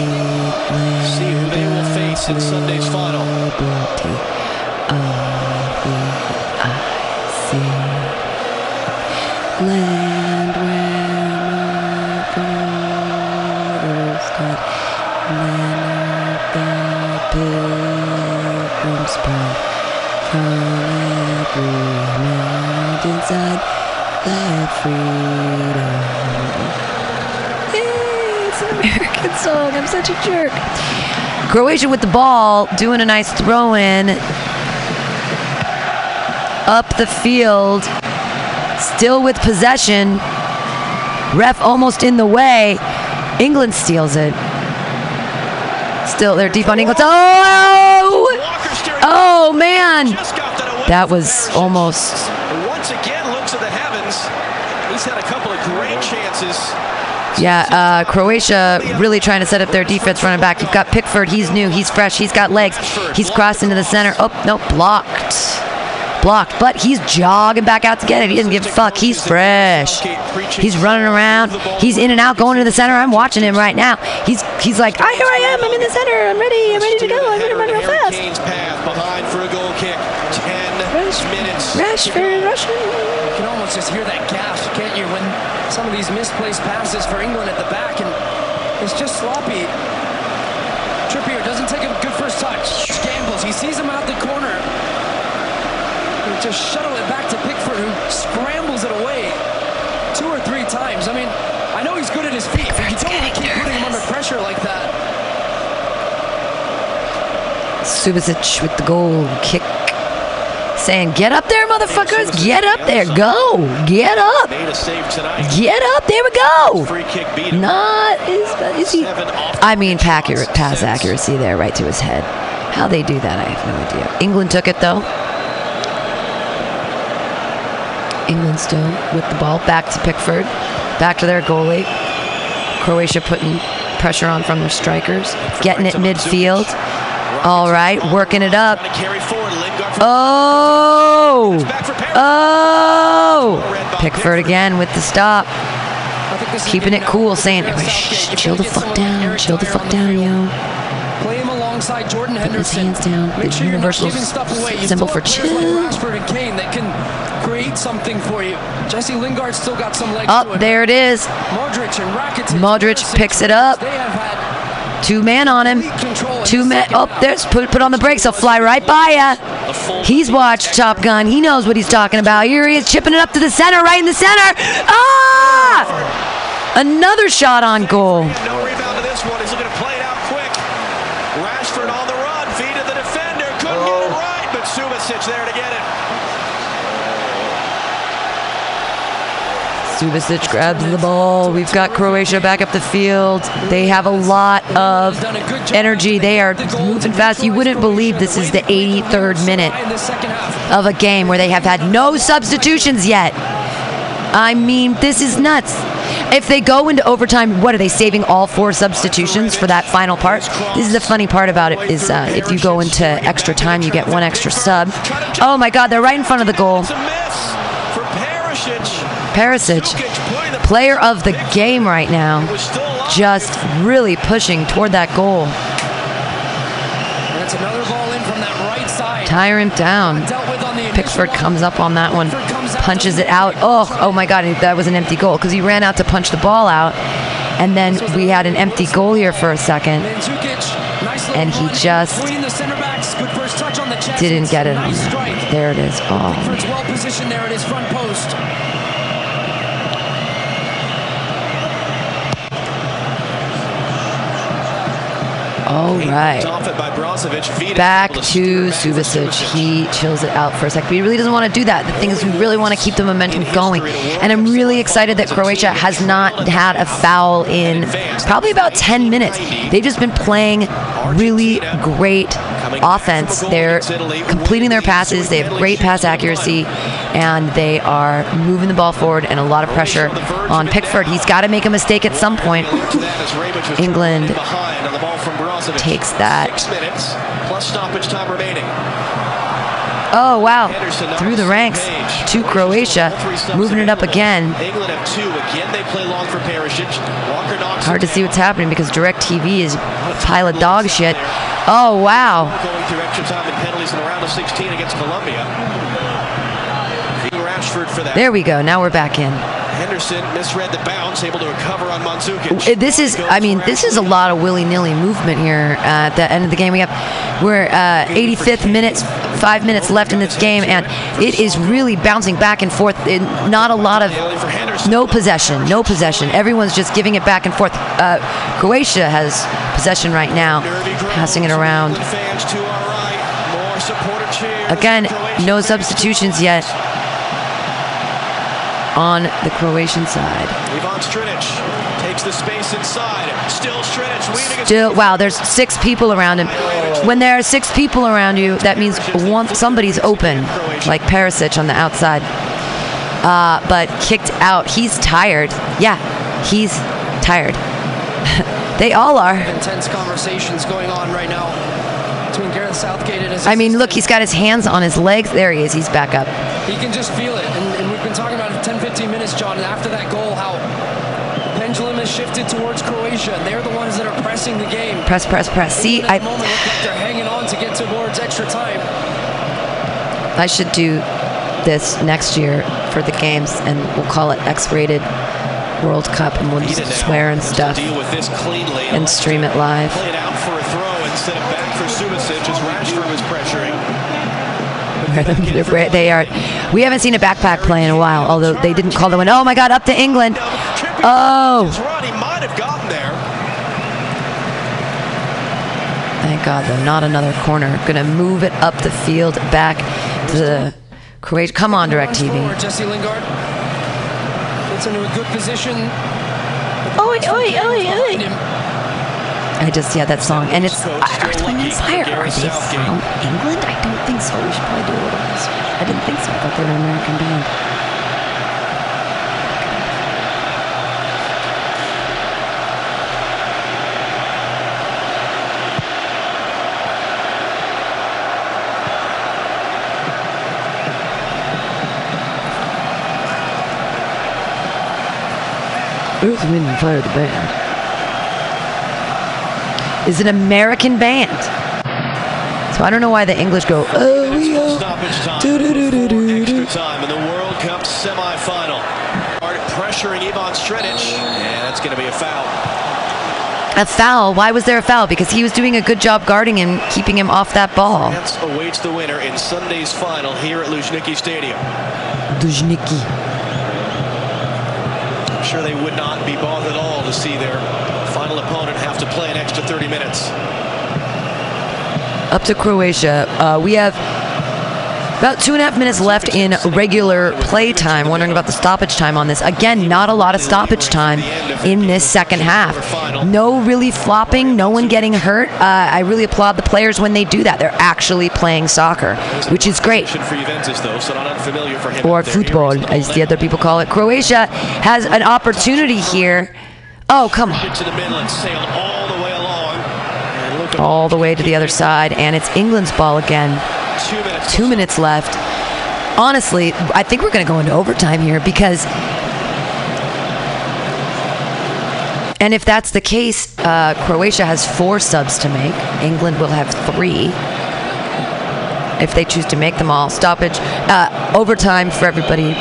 who they will face in Sunday's final. of the every mountainside, that freedom. Hey, it's an American song. I'm such a jerk. Croatia with the ball, doing a nice throw in up the field, still with possession. Ref almost in the way. England steals it. Still, they're deep on England. Oh! Oh, man! That was almost. Once again, looks at the heavens. He's had a couple of great chances. Yeah, uh, Croatia really trying to set up their defense running back. You've got Pickford. He's new. He's fresh. He's got legs. He's crossed into the center. Oh, no, blocked. Blocked. But he's jogging back out to get it. He doesn't give a fuck. He's fresh. He's running around. He's in and out, going to the center. I'm watching him right now. He's he's like, ah, here I am. I'm in the center. I'm ready. I'm ready to go. I'm going to run real fast. Minutes. Rashford, Rashford. You can almost just hear that gasp, can't you, when some of these misplaced passes for England at the back, and it's just sloppy. Trippier doesn't take a good first touch. Scambles. He sees him out the corner. He just shuttle it back to Pickford, who scrambles it away two or three times. I mean, I know he's good at his feet, but you don't want to keep putting him under pressure like that. Subasic with the goal kick. Saying, get up there, motherfuckers. Get up there. Go. Get up. Get up. There we go. Not is, is he? I mean, pass accuracy there, right to his head. How they do that, I have no idea. England took it though. England still with the ball back to Pickford, back to their goalie. Croatia putting pressure on from their strikers, getting it midfield. All right, working it up. Trying to carry forward. Lingard for Oh, back for Perry. oh! Pickford again with the stop. I think this is Keeping it cool, saying, "Shh, chill the fuck down, chill the fuck down, yo." Play him alongside Jordan Henderson. hands down, the sure you're not universal giving stuff away. You symbol for chill. And Kane that can create something for you. Jesse Lingard still got some legs to Up there it is. Modric and Modric picks it up. They have had Two man on him. complete control in Two men. second Oh, there's put put on the brakes. He'll fly right by ya. He's watched Top Gun. He knows what he's talking about. Here he is chipping it up to the center, right in the center. Ah! Another shot on goal. No rebound to this one. He's looking to play it out quick. Rashford on the run. Feed to the defender. Couldn't get it right, but Subasic there to get it. Subasic grabs the ball. We've got Croatia back up the field. They have a lot of energy. They are moving fast. You wouldn't believe this is the 83rd minute of a game where they have had no substitutions yet. I mean, this is nuts. If they go into overtime, what are they saving all four substitutions for that final part? This is the funny part about it is uh, if you go into extra time, you get one extra sub. Oh my God, they're right in front of the goal. It's a miss for Perisic. Perisic, Jukic putting the player of the game right now, was still alive. just really pushing toward that goal. And it's another ball in from that right side. Tire him down. Dealt with on the initial Pickford comes up on that one, Pickford comes out punches it out. Oh, oh my God, that was an empty goal because he ran out to punch the ball out, and then we had an empty goal here for a second. Mandzukic, nice little And he just between the center backs. Good first touch on the chest. Didn't get it on that. There it is. Oh, all right. Off it by Brozovic. Back to Subasic. He chills it out for a second. But he really doesn't want to do that. The thing is, we really want to keep the momentum going. And I'm really excited that Croatia has not had a foul in probably about 10 minutes. They've just been playing really great offense. They're completing their passes. They have great pass accuracy. And they are moving the ball forward and a lot of pressure on Pickford. He's got to make a mistake at some point. That as Rebic was England takes that. Six minutes plus stoppage time remaining. Oh, wow. Through the ranks page. to Croatia. All three stops Moving it up again. England have two. Again, they play long for Perisic. Walker knocks Hard to see what's happening because DirecTV is a pile of dog shit. Oh, wow. Going through extra time and penalties in the round of 16 against Colombia. Rashford for that. There we go. Now we're back in. Henderson misread the bounce, able to recover on Mandzukic. This is, I mean, this is a lot of willy nilly movement here at the end of the game. We have, we're uh, 85th minutes, five minutes left in this game, and it is really bouncing back and forth. It, not a lot of, no possession, no possession. Everyone's just giving it back and forth. Uh, Croatia has possession right now, passing it around. England Fans to our right. More supporter cheers. Again, no substitutions yet on the Croatian side. Ivan Strinic takes the space inside. Still Strinic weaving Still, wow, there's six people around him. When there are six people around you, that means one somebody's open, like Perisic on the outside. Uh, but kicked out. He's tired. Yeah, he's tired. they all are. Intense conversations going on right now between Gareth Southgate and his. I mean, look, he's got his hands on his legs. There he is. He's back up. He can just feel it. And, and we've been talking about it 10, 15 minutes, John. And after that goal, how the pendulum has shifted towards Croatia. And they're the ones that are pressing the game. Press, press, press. See, I, the moment look like they're hanging on to get towards extra time. I should do this next year for the games, and we'll call it X-rated World Cup, and we'll Needed just swear and stuff, Deal with this cleanly. and stream it live. Play it out for a throw instead of back for Subasic as Rashford was pressuring. They're they are. We haven't seen a backpack play in a while, although they didn't call the one. Oh my God! Up to England. Oh. His run, he might have gotten there. Thank Thank God, though, not another corner. Gonna move it up the field back to the Croatia. Come on, Runs DirecTV. forward, Jesse Lingard gets into a good position. Oi, oi, oi, Behind oi. I just, yeah, that song. And it's, Twin looking for Fire, are they from England? I don't think so. We should probably do a little research. I didn't think so. I thought they were an American band. Earth, Wind, and Fire, the band. Is an American band. So I don't know why the English go, oh, we go. Stoppage time Do-do-do-do-do-do. time in the World Cup semifinal. Pressuring Ivan Strinic, and that's going to be a foul. A foul. Why was there a foul? Because he was doing a good job guarding him, keeping him off that ball. France awaits the winner in Sunday's final here at Luzhniki Stadium. Duzhniki. I'm sure they would not be bothered at all to see their opponent have to play an extra 30 minutes. Up to Croatia. Uh, we have about two and a half minutes left in regular play time. Wondering about the stoppage time on this. Again, not a lot of stoppage time in this second half. No really flopping, no one getting hurt. Uh, I really applaud the players when they do that. They're actually playing soccer, which is great. For Juventus, though, so not unfamiliar for him. or out there. Here football, as the other people call it. Croatia has an opportunity here. Oh, come on. To the sailed all the way along. All the way to the other side, and it's England's ball again. two minutes. Two minutes left. Honestly, I think we're going to go into overtime here because. And if that's the case, uh, Croatia has four subs to make. England will have three. If they choose to make them all. Stoppage. Uh, overtime for everybody.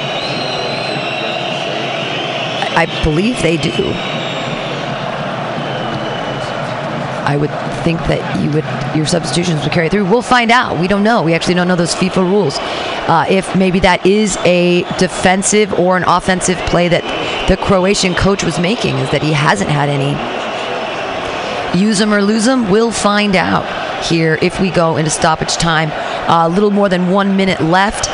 I, I believe they do. I would think that you would your substitutions would carry through. We'll find out. We don't know. We actually don't know those FIFA rules. Uh, if maybe that is a defensive or an offensive play that the Croatian coach was making, is that he hasn't had any. Use them or lose them. We'll find out here if we go into stoppage time. A little more than one minute left.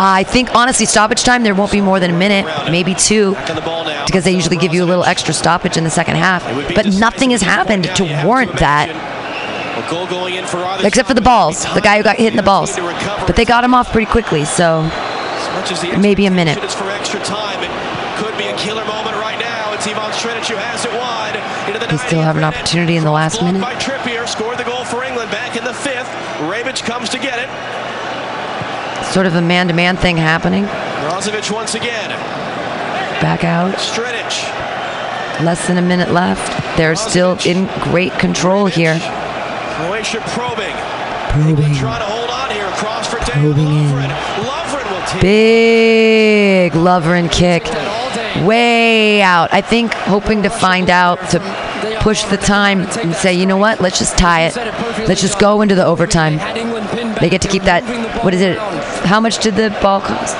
I think honestly, stoppage time there won't be more than a minute, maybe two because they usually give you a little extra stoppage in the second half. But nothing has happened to warrant that, except for the balls. The guy who got hit in the balls. But they got him off pretty quickly, so maybe a minute. They still have an opportunity in the last minute. By Trippier, scored the goal for England back in the fifth. Rebic comes to get it. Sort of a man-to-man thing happening. Brozovic once again. Back out. Strinic. Less than a minute left. They're still in great control here. Croatia probing. Probing. Trying to hold on here. Cross for Probing in. Lovren. Lovren will take Big Lovren kick. Way out. I think hoping to find out to push the time and say, you know what, let's just tie it. Let's just go into the overtime. They get to keep that. What is it? How much did the ball cost?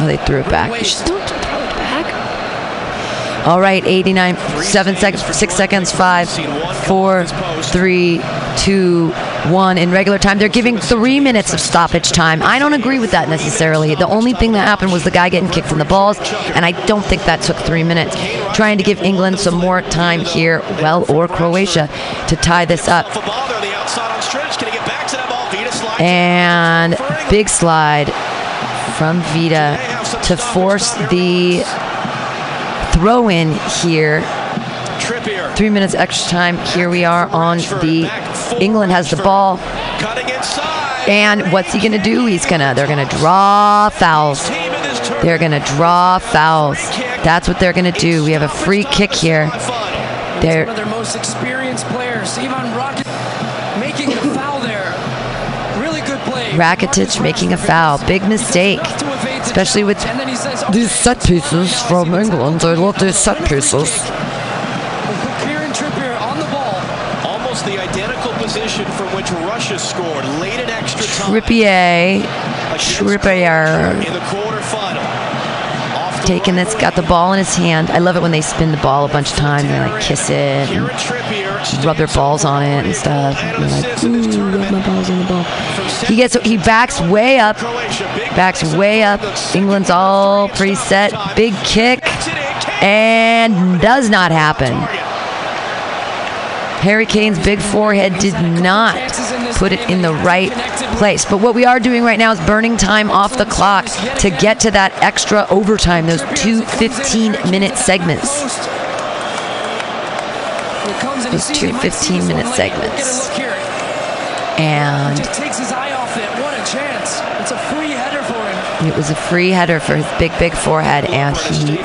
Oh, they threw it back. You should still throw it back. All right, 89, seven seconds, six seconds, five, four, three, two, one. In regular time, they're giving three minutes of stoppage time. I don't agree with that necessarily. The only thing that happened was the guy getting kicked in the balls, and I don't think that took three minutes. Trying to give England some more time here, well, or Croatia, to tie this up. And big slide from Vida to force the throw in here. Three minutes extra time. Here we are on the. England has the ball. And what's he going to do? He's going to, they're going to draw fouls. They're going to draw fouls. That's what they're going to do. We have a free kick here. One of They're, their most experienced players, Ivan Rocket, Rakitic making a foul. Big mistake. Enough to evade the Especially with challenge. And then he says, "Oh, these set pieces from England. I love these set pieces. We'll put Kieran Trippier on the ball. Almost the identical position from which Russia scored late in extra time. Trippier. against Trippier. In the quarterfinal. Off the Taking right this, got the ball in his hand. I love it when they spin the ball a bunch of times and like kiss it. Kieran Trippier rub their balls on it and stuff. And like, rub my balls on the ball. He gets he backs way up, backs way up. England's all preset. Big kick, and does not happen. Harry Kane's big forehead did not put it in the right place. But what we are doing right now is burning time off the clock to get to that extra overtime, those two 15 minute segments. Those two 15 minute segments. And takes his eye off it. What a chance. It's a free header for him. it was a free header for his big, big forehead, and he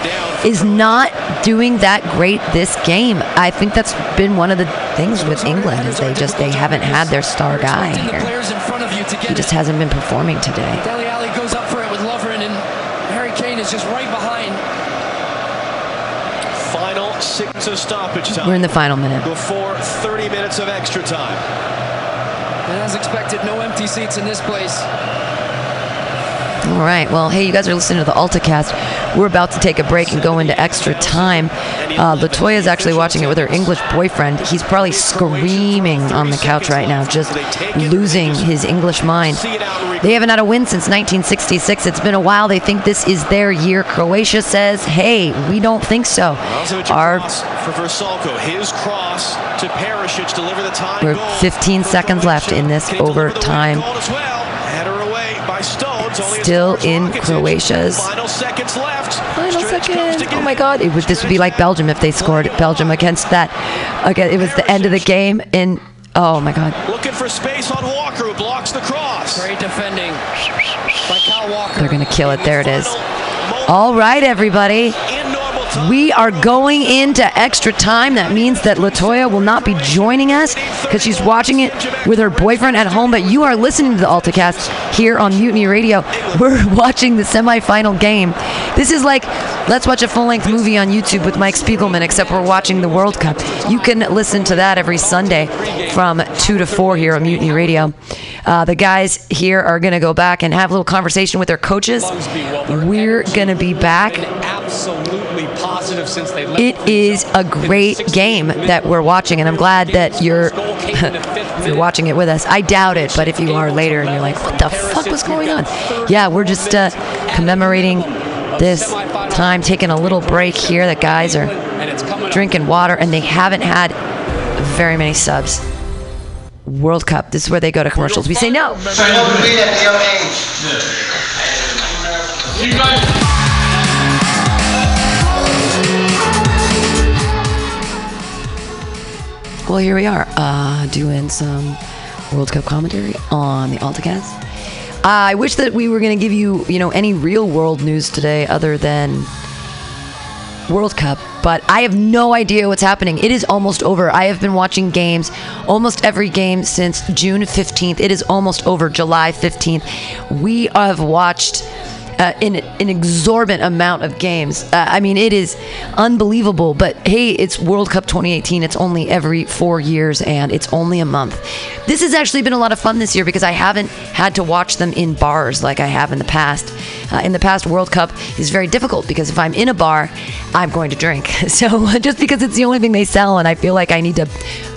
is not doing that great this game. I think that's been one of the things with England is they just they haven't had their star guy here. players in front of you to He just hasn't been performing today. Dele Alli goes up for it with Lovren, and Harry Kane is just right behind. Final six of stoppage time. We're in the final minute. Before 30 minutes of extra time. And as expected, no empty seats in this place. All right. Well, hey, you guys are listening to the AltaCast. We're about to take a break and go into extra time. Uh, Latoya is actually watching it with her English boyfriend. He's probably screaming on the couch right now, just losing his English mind. They haven't had a win since 1966. It's been a while. They think this is their year. Croatia says, hey, we don't think so. Our We're 15 seconds left in this overtime. Goal as well. Header away by Stones. Only as Still in Croatia's Final seconds left. Final Stretch comes second. to Oh my. God! It would. This would be like Belgium if they scored Belgium against that. Okay, it was the end of the game. In oh my God, Looking for space on Walker who blocks the cross. Great defending by Kyle Walker. they're gonna kill it. There it is. All right, everybody. We are going into extra time. That means that Latoya will not be joining us because she's watching it with her boyfriend at home. But you are listening to the AltaCast here on Mutiny Radio. We're watching the semifinal game. This is like let's watch a full-length movie on YouTube with Mike Spiegelman, except we're watching the World Cup. You can listen to that every Sunday from two to four here on Mutiny Radio. Uh, the guys here are going to go back and have a little conversation with their coaches. We're going to be back absolutely positive since they left. it is a great game that we're watching, and I'm glad that you're you're watching it with us. I doubt it, but if you are later and you're like, "What the fuck was going on?" Yeah, we're just uh, commemorating this time, taking a little break here. The guys are and it's coming up. drinking water, and they haven't had very many subs. World Cup. This is where they go to commercials. We say no. So Well, here we are, uh, doing some World Cup commentary on the AltaCast. Uh, I wish that we were going to give you, you know, any real world news today other than World Cup, but I have no idea what's happening. It is almost over. I have been watching games, almost every game since June 15th. It is almost over, July 15th. We have watched uh, an, an exorbitant amount of games. Uh, I mean, it is unbelievable, but hey, it's World Cup 2018. It's only every four years and it's only a month. This has actually been a lot of fun this year because I haven't had to watch them in bars like I have in the past. Uh, in the past, World Cup is very difficult because if I'm in a bar, I'm going to drink. So just because it's the only thing they sell, and I feel like I need to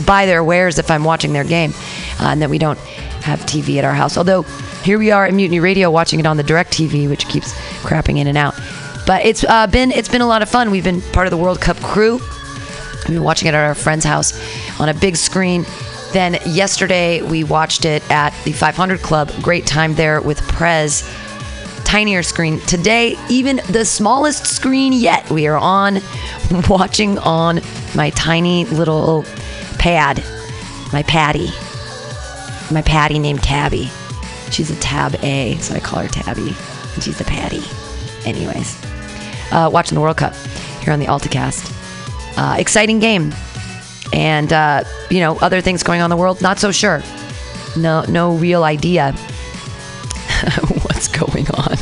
buy their wares if I'm watching their game, uh, and that we don't have TV at our house. Although here we are at Mutiny Radio watching it on the DirecTV, which keeps crapping in and out. But it's uh, been it's been a lot of fun. We've been part of the World Cup crew. We've been watching it at our friend's house on a big screen. Then yesterday we watched it at the 500 Club. Great time there with Prez. Tinier screen. Today, even the smallest screen yet, we are on watching on my tiny little pad, my Patty, my Patty named Tabby. She's a Tab A, so I call her Tabby, and she's a Patty. Anyways, uh, watching the World Cup here on the AltaCast. Uh, exciting game, and uh, you know other things going on in the world. Not so sure. No, no real idea what's going on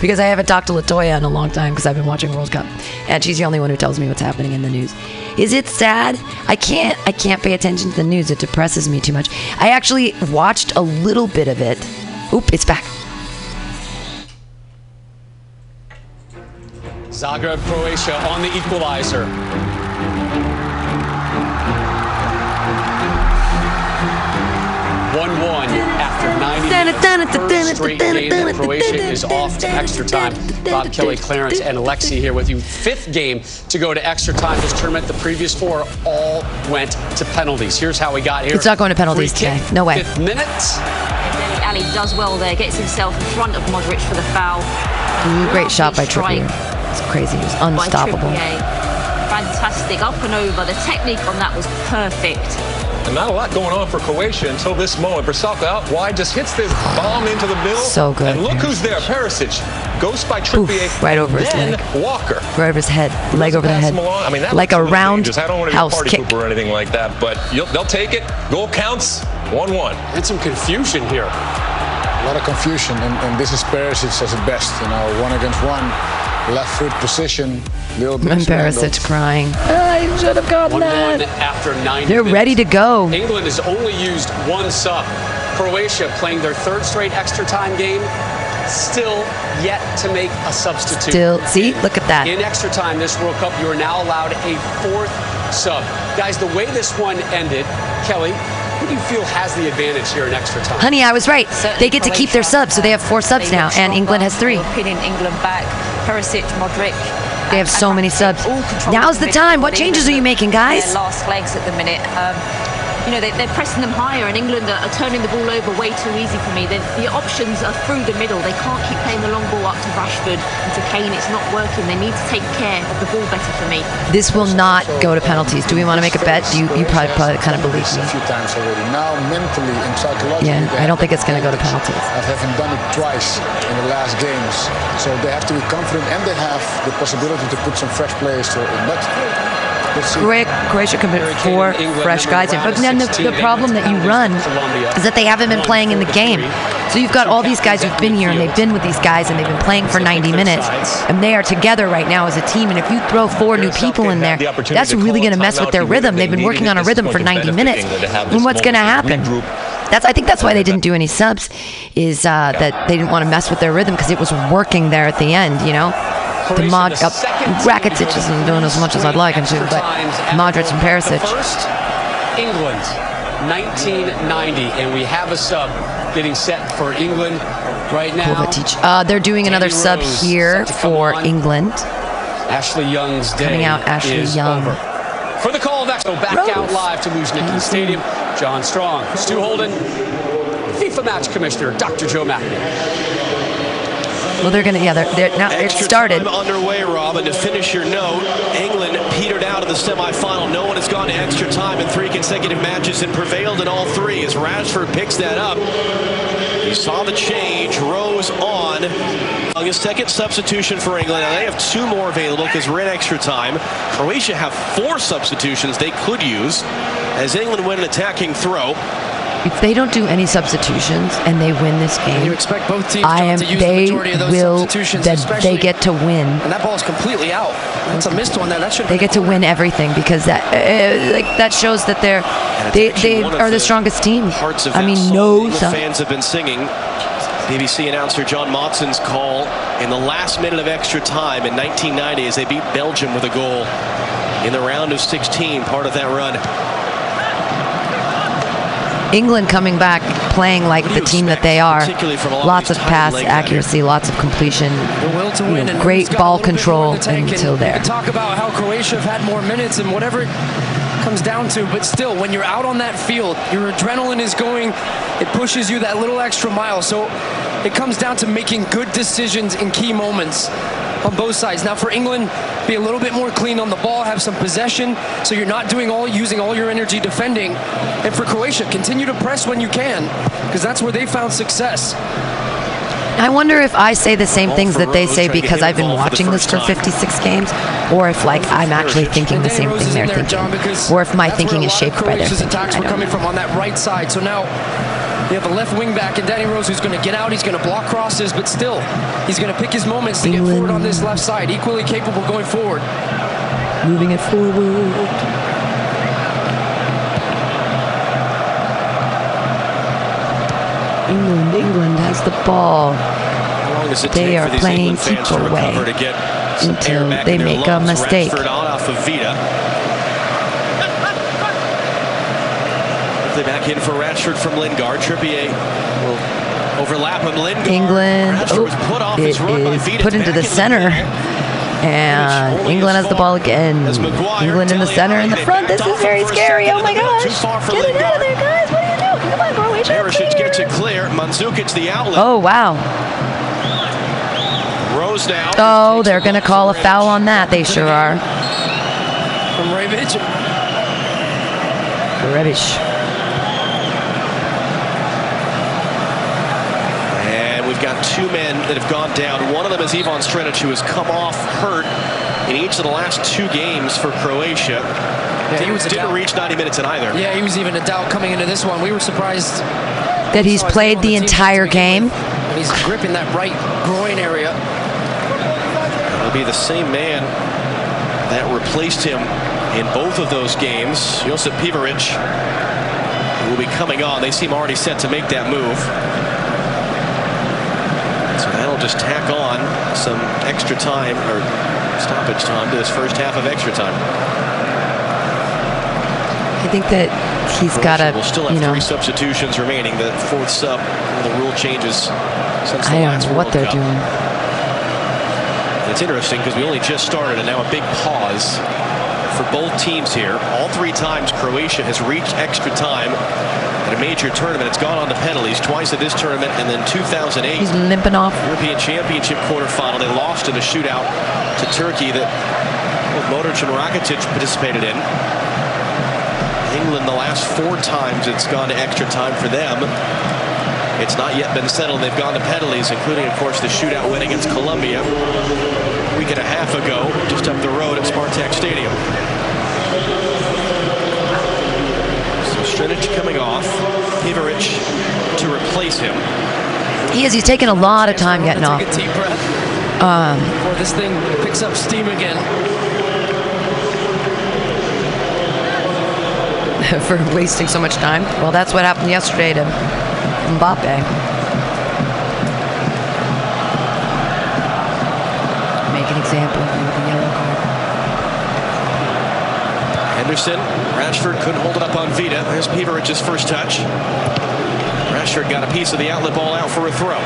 because I haven't talked to Latoya in a long time because I've been watching World Cup, and she's the only one who tells me what's happening in the news. Is it sad? I can't. I can't pay attention to the news. It depresses me too much. I actually watched a little bit of it. Oop! It's back. Zagreb, Croatia on the equalizer. 1-1 after 90 straight game that Croatia is off to extra time. Bob Kelly, Clarence, and Alexi here with you. Fifth game to go to extra time this tournament. The previous four all went to penalties. Here's how we got here. It's not going to penalties Free kick, today. No way. Fifth minute. Alli does well there, gets himself in front of Modric for the foul. Ooh, great shot by Lovely Trippier. It's crazy. He was unstoppable. Fantastic, up and over. The technique on that was perfect. And not a lot going on for Croatia until this moment. Brasovka out wide, just hits this bomb into the middle. So good, And look who's there, Perisic. Ghost by Trippier. Oof, right over his leg. Walker. Right over his head, leg over the head, him. I mean, that like a looks little round dangerous. I don't want to be a house party kick. pooper or anything like that, but you'll, they'll take it. Goal counts. 1-1. And some confusion here. A lot of confusion, and, and this is Perisic as his best. You know, one against one, left foot position, little bit And mishandled. Perisic crying. I should have gotten 1-1 that. after 90 They're minutes. ready to go. England has only used one sub. Croatia playing their third straight extra time game, still yet to make a substitute. Still, see, look at that. In extra time this World Cup, you are now allowed a fourth sub. Guys, the way this one ended, Kelly, who do you feel has the advantage here in extra time? Honey, I was right. Certainly They get to keep their Croatia. subs, so they have four subs now, and England has three. stronger, England back. Perisic, Modric. They have so many subs. Now's the time. What changes are you making, guys? Last legs at the minute. Um, you know, they, they're pressing them higher, and England are, are turning the ball over way too easy for me. The, the options are through the middle. They can't keep playing the long ball up to Rashford and to Kane. It's not working. They need to take care of the ball better for me. This will not go to penalties. Do we want to make a bet? Do you, you probably, probably kind of believe me. a few times already. Now, mentally and psychologically, Yeah, I don't think it's gonna go to penalties. I haven't done it twice in the last games, so they have to be confident, and they have the possibility to put some fresh players to in. But let's. Croatia, can put four fresh guys in. But then the, the problem that you run is that they haven't been playing in the game. So you've got all these guys who've been here and they've been with these guys and they've been playing for 90 minutes. And they are together right now as a team. And if you throw four new people in there, that's really going to mess with their rhythm. They've been working on a rhythm for 90 minutes. And what's going to happen? That's I think that's why they didn't do any subs, is uh, that they didn't want to mess with their rhythm because it was working there at the end. You know, the Mod uh, Rakitic isn't doing as much as I'd like him to, but Modric and Perisic. First, England, 1990, and we have a sub getting set for England right now. Kovacic. Uh, they're doing another Danny sub Rose here to come for on. England. Ashley Young's day Coming out, Ashley Young. over. For the call of Expo, back Rose. out live to Luzhniki Stadium. John Strong, Stu Holden, FIFA match commissioner, Dr. Joe McNamee. Well, they're gonna. Yeah, they're, they're now. It started. time underway, Rob, and to finish your note, England petered out in the semifinal. No one has gone to extra time in three consecutive matches and prevailed in all three. As Rashford picks that up, He saw the change. Rose on. His second substitution for England. Now they have two more available because we're in extra time. Croatia have four substitutions they could use as England win an attacking throw. If they don't do any substitutions and they win this game, You expect both teams I am. to use They the majority of those will. substitutions, That they get to win. and that ball is completely out. That's a missed one there. That should They get to win everything because that uh, like that shows that they're they they are the strongest team. I mean, no. Fans have been singing. BBC announcer John Motson's call in the last minute of extra time in 1990 as they beat Belgium with a goal in the round of 16, part of that run. England coming back playing like the team that they are. particularly from a lot of Lots of pass legs out here? accuracy, lots of completion. the will to you win know, great who's got a ball little bit more control until there. Talk about how Croatia have had more minutes and whatever it comes down to, but still, when you're out on that field, your adrenaline is going. It pushes you that little extra mile. So it comes down to making good decisions in key moments on both sides. Now for England, be a little bit more clean on the ball, have some possession, so you're not doing all using all your energy defending. And for Croatia, continue to press when you can, because that's where they found success. I wonder if I say the same things that they say trying to get because I've been involved for the watching this for 56 games, or if like I'm actually thinking the same thing they're thinking, or if my thinking is shaped by their thinking. attacks I were don't coming know. from on that right side. So now you have a left wing back and Danny Rose who's going to get out. He's going to block crosses, but still, he's going to pick his moments to get forward on this left side. Equally capable going forward. Moving it forward. England, England has the ball. How long does it They take are for these playing England fans to keep away recover to get some until air back they in their make a mistake. Rashford on off of Vida. Play back in for Rashford from Lingard. Trippier will overlap him. Lingard. England Rashford oh, was put off his run by is put into the center. And England has the ball again. England in the center in the front. This is very him for a scary. Oh my the middle. Too gosh. far for Get it out of there, guys. What are you doing? Come on, Croatia. Perisic gets it clear. clear. Mandzukic the outlet. Oh, wow. Rose now. Oh, they're going to call a foul on that. They sure are. From Rebic. Rubbish. And we've got two men that have gone down. One of them is Ivan Strinic, who has come off hurt in each of the last two games for Croatia. he didn't, was didn't reach 90 minutes in either. Yeah, he was even a doubt coming into this one. We were surprised That he's played name on the team sheet to entire game. with, And he's gripping that right groin area. It'll be the same man that replaced him in both of those games. Josip Pivaric will be coming on. They seem already set to make that move. Just tack on some extra time or stoppage time to this first half of extra time. I think that he's got to, will still have you know, three substitutions remaining. The fourth sub, the rule changes since the I last don't know what World they're Cup. doing. It's interesting because we only just started and now a big pause for both teams here. All three times Croatia has reached extra time at a major tournament. It's gone on to penalties twice at this tournament and then 2008 He's limping off. European Championship quarterfinal. They lost in a shootout to Turkey that both Modric and Rakitic participated in. England, the last four times it's gone to extra time for them. It's not yet been settled. They've gone to penalties, including, of course, the shootout win against Colombia a week and a half ago, just up the road at Spartak Stadium. So Strinic coming off, Ivaric to replace him. He is. He's taking a lot of time getting off. Take a deep breath Um, before this thing picks up steam again. for wasting so much time. Well, that's what happened yesterday to Mbappe. Make an example Henderson, Rashford couldn't hold it up on Vida. There's Pivaric's first touch. Rashford got a piece of the outlet ball out for a throw.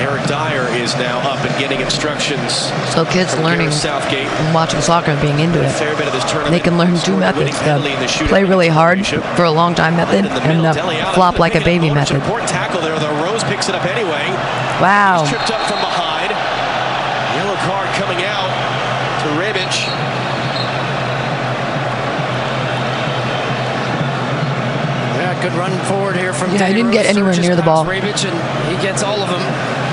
Eric Dier is now up and getting instructions. So kids learning Southgate. and watching soccer and being into it. fair bit of this tournament. They can learn two Scored a winning methods: the play really hard for a long time method and the uh, flop like a baby method. Tackle there, though. Rose picks it up anyway. Wow. Tripped up from behind. Yellow card coming out good run forward here from Yeah, he didn't get anywhere near the ball. Rebic and he gets all of them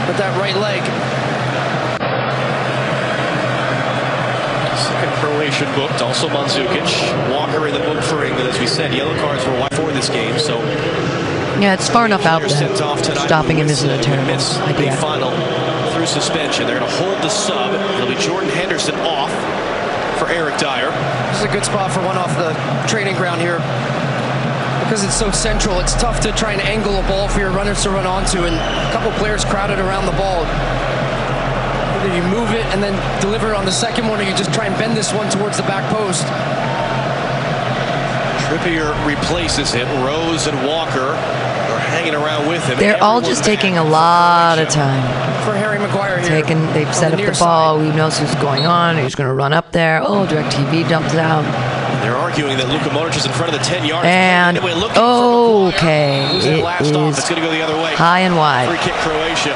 with that right leg. Second Croatian booked, also Mandzukic. Walker in the book for England, as we said. Yellow cards were wide for this game, so Yeah, it's far enough out players sent off that stopping him isn't a terrible miss the idea. final through suspension. They're going to hold the sub. It'll be Jordan Henderson off for Eric Dier. This is a good spot for one off the training ground here. Because it's so central, it's tough to try and angle a ball for your runners to run onto, and a couple players crowded around the ball. Either you move it and then deliver on the second one, or you just try and bend this one towards the back post. Trippier replaces it. Rose and Walker are hanging around with him. They're all just taking a lot of time. For Harry Maguire here. Taking, they've set the up near the side. ball. Who knows who's going on? Who's going to run up there? Oh, DirecTV dumps it out. They're arguing that Luka Modric is in front of the 10 yard And Anyway, looking okay, Who's it last off? It's going to go the other way. high and wide. Free kick Croatia.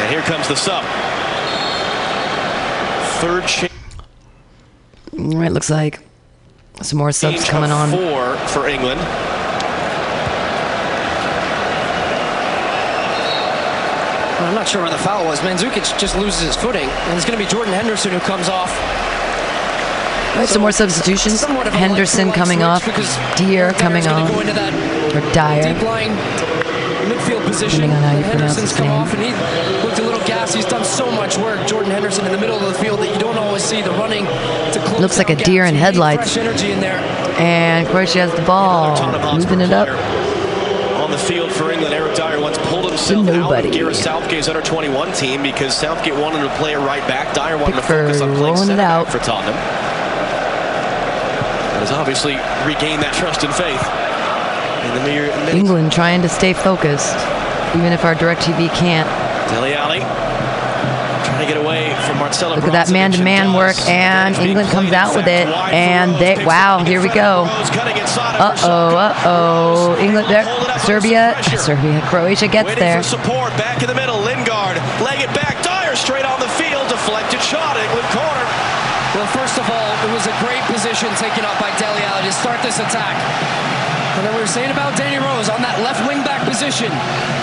And here comes the sub. Third change Right, mm, looks like some more subs coming on. four for England. I'm not sure where the foul was. Mandzukic just loses his footing, and it's going to be Jordan Henderson who comes off. Right, some more substitutions. Somewhat of a Henderson coming off. because Deer coming gonna on. Go Or Dyer. deep line midfield position. Depending on how you pronounce Henderson's his come name. off, and he looked a little gassed. He's done so much work, Jordan Henderson, in the middle of the field that you don't always see the running to close Looks like a deer gaps. in headlights. Fresh energy in there. And Croatia has the ball. Moving it up. On on the field for England. Eric Dier once pulled himself out nobody. of Gareth Southgate's under 21 team because Southgate wanted to play it right back. Dier wanted to focus on playing rolling it center out. for Tottenham. Has obviously regained that trust and faith. In the mere minutes. England trying to stay focused, even if our DirecTV can't. Dele Alli trying to get away from Marcelo Look at that man-to-man work, and England comes out with it, and they wow, here we go. front of Rose, cutting inside of Uh oh, uh oh. England there, Hold it up under Serbia. Serbia, Croatia gets Waiting there. support. Back in the middle. Lingard. Leg it back. Dier straight on the field. Deflected shot. England corner. Well, first of all, it was a great position taken up by Dele Alli to start this attack. And then we were saying about Danny Rose on that left wing back position.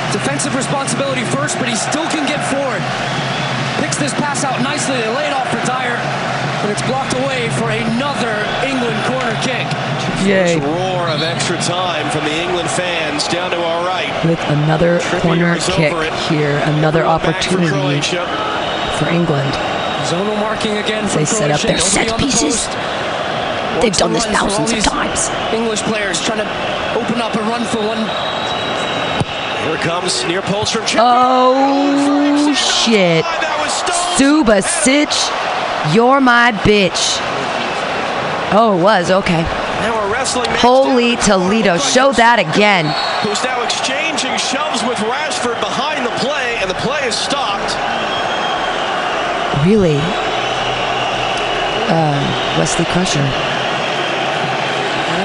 Defensive responsibility first, but he still can get forward. Picks this pass out nicely. They lay it off for Dier, and it's blocked away for another England corner kick. Yay. First roar of extra time from the England fans down to our right. With another Trippier corner kick here, another Throw for opportunity for England. Zonal marking again from They set up Croatia. their Nobody set on the pieces. They've done to this for all thousands of these times. English players trying to open up a run for one. Here comes near post from Trippier. Oh shit. That was Subasic, you're my bitch. Oh, it was okay. Now a wrestling match Holy. Toledo, show that again. Who's now exchanging shoves with Rashford behind the play, and the play is stopped. Really? Uh, Wesley Crusher. And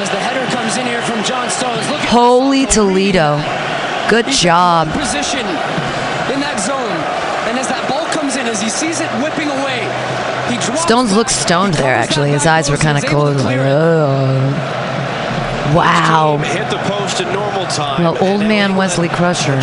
as the header comes in here from John Stones, look at Holy Toledo. Good job. in Position in that zone, and as that ball comes in, as he sees it whipping away, Stones looks stoned there, actually. His eyes were kind of cold. Like, oh. Wow. Hit the post in normal time. Well, old man Wesley Crusher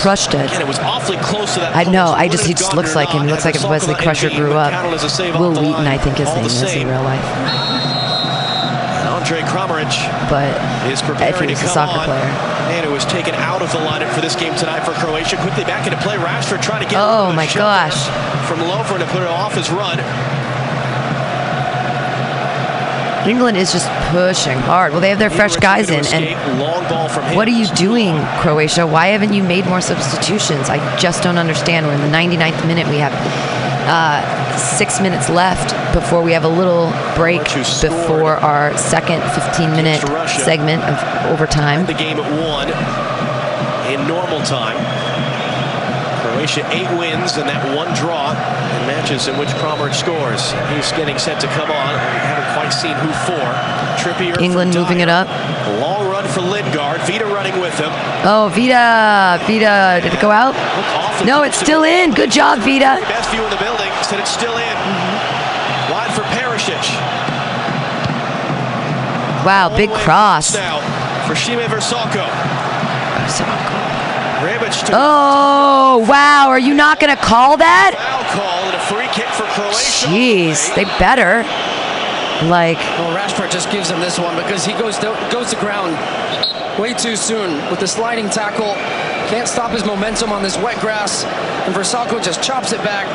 crushed it. Again, it was awfully close to that I know. I just he just looks like him. He looks like if Wesley Crusher grew up. count it as a save Wil Wheaton. I think his name is in real life. And Andre Kramaric But is if preparing he was to a soccer on. player. And it was taken out of the lineup for this game tonight for Croatia. Quickly back into play. Rashford trying to get Oh, rid of a my gosh. from Lovren to put it off his run. England is just pushing hard. Well, they have their fresh guys in. And And long ball from him. what are you doing, Croatia? Why haven't you made more substitutions? I just don't understand. We're in the 99th minute. We have uh, six minutes left before we have a little break March who scored before our second 15 minute segment of overtime. the game at one in normal time. Croatia eight wins and that one draw in matches in which Kramaric scores. He's getting set to come on. We haven't quite seen who for. Trippier. England moving it up. Long run for Lingard. Vida running with him. Oh, Vida. Vida. Did it go out? Look off the No, it's still in. Good job, Vida. Best view in the building. Said it's still in. Mm-hmm. Wide for Perisic. Wow, big All the way cross. Now for Sime Vrsaljko. To Oh, wow. Are you not going to call that? foul call and a free kick for Croatia. Jeez, they better. Like, Well, Rashford just gives him this one because he goes to, goes to ground way too soon with the sliding tackle. Can't stop his momentum on this wet grass. And Vrsaljko just chops it back,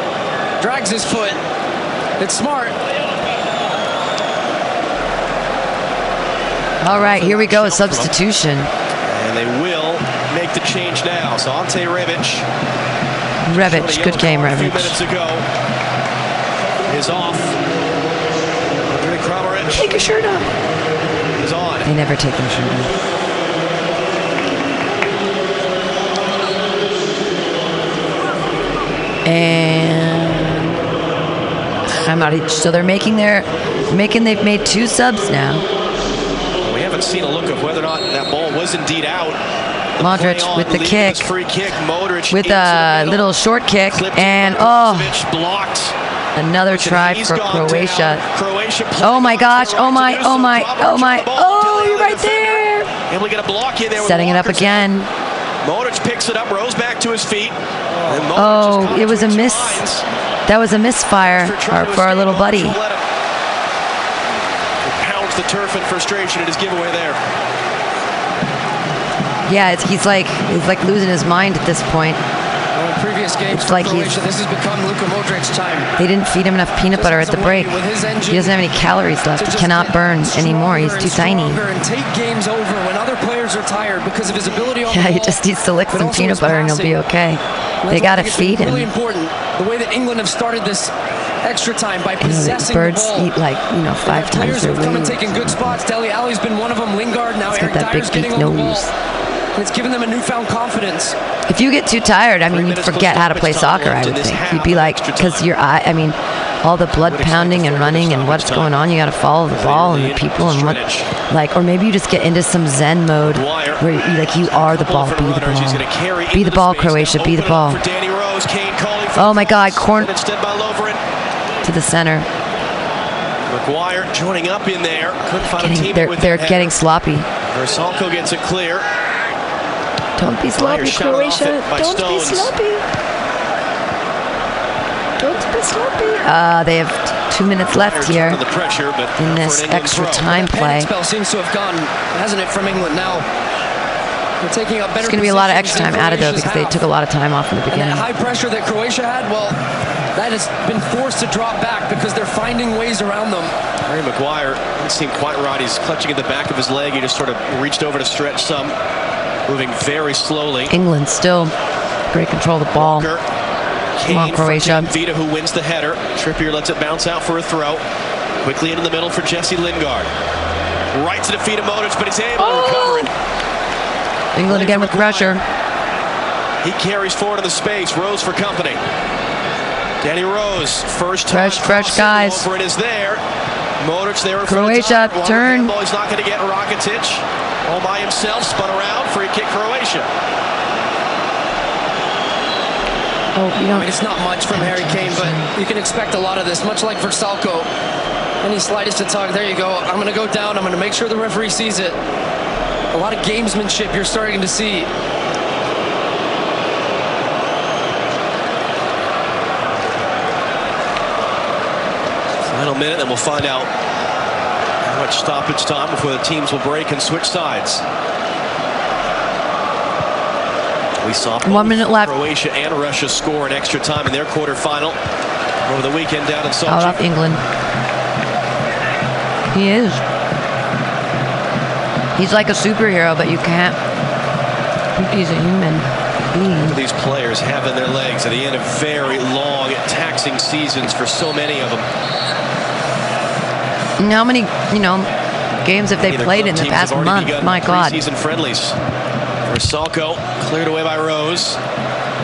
drags his foot. It's smart. all right, here we go. A substitution. And they will make the change now. So Ante Rebic. Revic, good game, A few minutes ago is off. Andre Kramaric Take your shirt off. is on. They never take their shirt off. And I'm not. So they're making their, making. They've made two subs now. We haven't seen a look of whether or not that ball was indeed out. Modric with the kick. Free kick. Modric With a little short kick and oh, blocked. another try for Croatia. Croatia oh, oh, oh, oh my gosh! Oh my! Oh my! Oh my! Oh, you're right there! Able to get a block in there. Setting it up again. Modric picks it up, rose back to his feet. Oh, it was a miss. That was a misfire For our- little buddy. Modric will let him. He Pounds the turf in frustration at his giveaway there. Yeah, it's, he's like he's like losing his mind at this point. Well, in previous games It's like he's- Croatia, this has become Luka Modric's time. They didn't feed him enough peanut butter at the break. He doesn't have any calories left. He cannot burn anymore. He's too tiny. And take games over when other players are tired because of his ability Yeah, he just needs to lick some peanut butter and he'll be okay. They that's why I gotta think it's feed Really him. important the way that England have started this extra time by You know, possessing birds the ball. eat like you know five times their have come and weight. taken good spots. Dele Alli's been one of them. Lingard now. He's got Eric that Dier's getting beak on the ball. nose. And it's given them a newfound confidence. If you get too tired, I mean, you'd forget how to play soccer. I would think you'd be like, because your eye. I mean, all the blood pounding and running and what's going on. You got to follow the ball and the people and what, like, or maybe you just get into some Zen mode where you like you are the ball, be the different runners. He's gonna ball, be the ball. Croatia, be the ball Danny Rose, Kane calling for Oh my God, corn- and Instead by Lovren. to the center. Maguire joining up in there. Couldn't find a Getting, teammate they're, they're getting sloppy. Vrsaljko gets it clear. Don't be sloppy, shot Croatia. Don't be sloppy. Don't be sloppy. Uh, they have t- two minutes left here The pressure, but in this extra throw. time play. panic spell seems to have gone, hasn't it, from England now? They're taking up better. It's going to be a lot of extra time added though Croatia's because they took a lot of time off in the beginning. And that high pressure that Croatia had, well, that has been forced to drop back because they're finding ways around them. Harry Maguire didn't seem quite right. He's clutching at the back of his leg. He just sort of reached over to stretch some, moving very slowly. England still great control of the ball. Walker, Come on, Croatia. Vida who wins the header. Trippier lets it bounce out for a throw. Quickly into the middle for Jesse Lingard. Right to the feet of Modric, but he's able to oh! recover it. England again with pressure. He carries forward in the space. Rose for company. Danny Rose, first. Fresh, fresh guys. Lovren is there. Modric there in front of Croatia, turn. He's not going to get Rakitic. All by himself, spun around, free kick Croatia. Oh, you I know, mean, it's not much from Harry Kane, but you can expect a lot of this, much like Vrsaljko. Any slightest attack, there you go. I'm going to go down. I'm going to make sure the referee sees it. A lot of gamesmanship you're starting to see. Final minute, and we'll find out much stoppage time before the teams will break and switch sides. We saw One minute left. Croatia and Russia score in extra time in their quarterfinal over the weekend down in out Sochi. of England. He is. He's like a superhero, but you can't. He's a human being. These players having their legs at the end of very long, taxing seasons for so many of them. And how many, you know, games have they Neither played in the past month? My God. Preseason friendlies. Vrsaljko cleared away by Rose.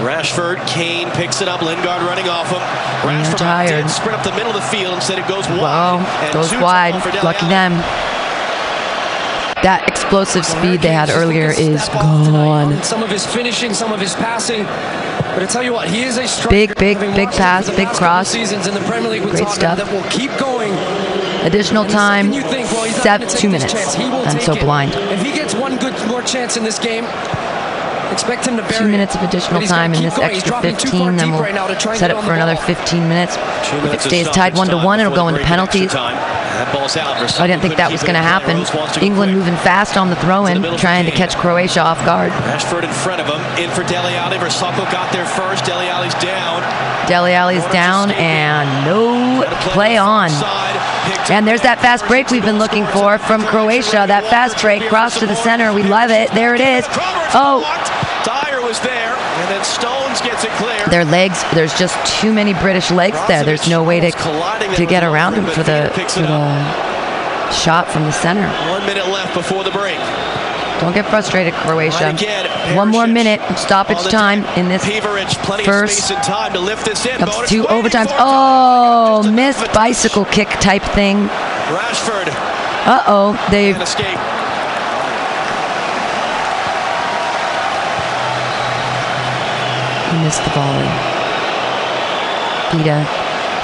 Rashford, Kane picks it up. Lingard running off him. Rashford tired. did sprint up the middle of the field. Instead, it goes wide. Wow, goes wide. on for Dele Lucky them. That explosive speed they had earlier is gone. Some of his finishing, some of his passing. But I tell you what, he is a striker. Big, big, big pass, big cross. Seasons in the Premier League with Great Tottenham stuff. that will keep going. Additional time, second think, well, seven, two minutes. chance, he will I'm so it. blind. If he gets one good more chance in this game, expect him to bury Two it. minutes of additional time in this going. Extra 15, then we'll right now to try set get it for another 15 minutes. Two If it stays tied one to one, it'll go into break in extra penalties. ball's out. I didn't think that was going to happen. England moving fast on the throw-in, trying to catch Croatia off guard. Rashford in front of him. In for Dele Alli. Vrsaljko got there first. Dele Alli's down. Dele Alli's down and no play on. And there's that fast break we've been looking for from Croatia. That fast break cross to the center. We love it. There it is. Oh, Dier was there, and then Stones gets it clear. their legs. There's just too many British legs there. There's no way to to get around them for the for the shot from the center. One minute left before the break. Don't get frustrated, Croatia. Right again, One more minute of stoppage time in this of first lift comes two overtimes. Oh, missed bicycle kick type thing. Rashford Uh oh, they and escape. He missed the volley. Vida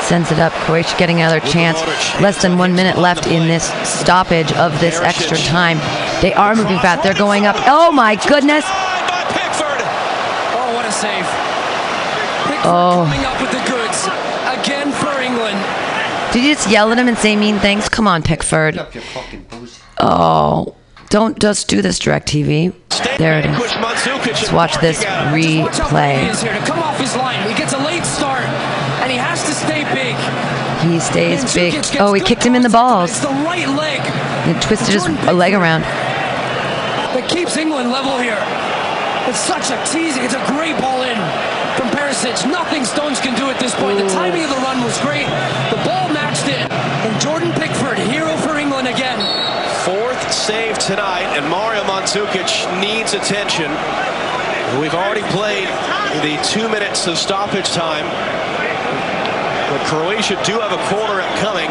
sends it up. Croatia getting another chance. Less than one minute left in this stoppage of this extra time. They are moving fast. They're going up. Oh my goodness. Oh, save. Pickford Oh. coming up with the goods. Again for England. Did you just yell at him and say mean things? Come on, Pickford. Oh, don't just do this, DirecTV. stay There it is. vanquished Let's watch this out. Watch he replay. is here to come off his line. He gets a late start, and he has to stay big. He stays big. Oh, he kicked him in the balls. the right leg He twisted his leg around. that keeps England level here. It's such a teasing. It's a great ball in from Perisic. Nothing Stones can do at this point. The timing of the run was great. The ball matched it. And Jordan Pickford, hero for England again. Fourth save tonight, and Mario Mandzukic needs attention. We've already played the two minutes of stoppage time. But Croatia do have a corner upcoming.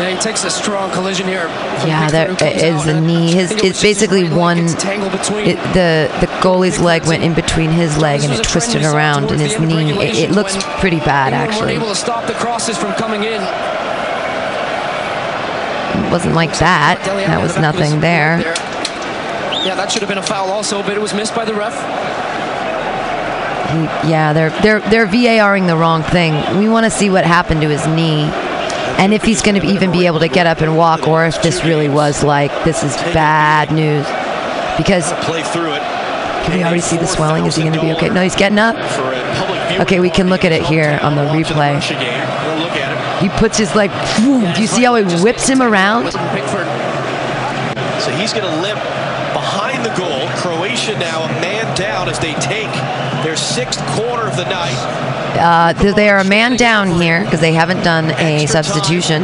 Yeah, he takes a strong collision here. Yeah, there is a knee. His think it was it's basically one. gets tangled between. It, the the goalie's leg went in between his leg and it twisted around, and his the end of knee. It, it looks pretty bad actually. able to stop the crosses from coming in. It wasn't like that. That was the back of his nothing there. Yeah, that should have been a foul also, but it was missed by the ref. He, yeah, they're they're they're VARing the wrong thing. We want to see what happened to his knee, and if he's going to even be able to get up and walk, or if this really was like this is bad news. Because can we already see the swelling? Is he going to be okay? No, he's getting up. For a public viewing Okay, we can look at it here on the replay. Russia game. We'll look at it. He puts his leg. Do you see how he whips him around? So he's going to limp behind the goal. Croatia now a man down as they take their sixth corner of the night. Uh, they they are a man down here because they haven't done a substitution.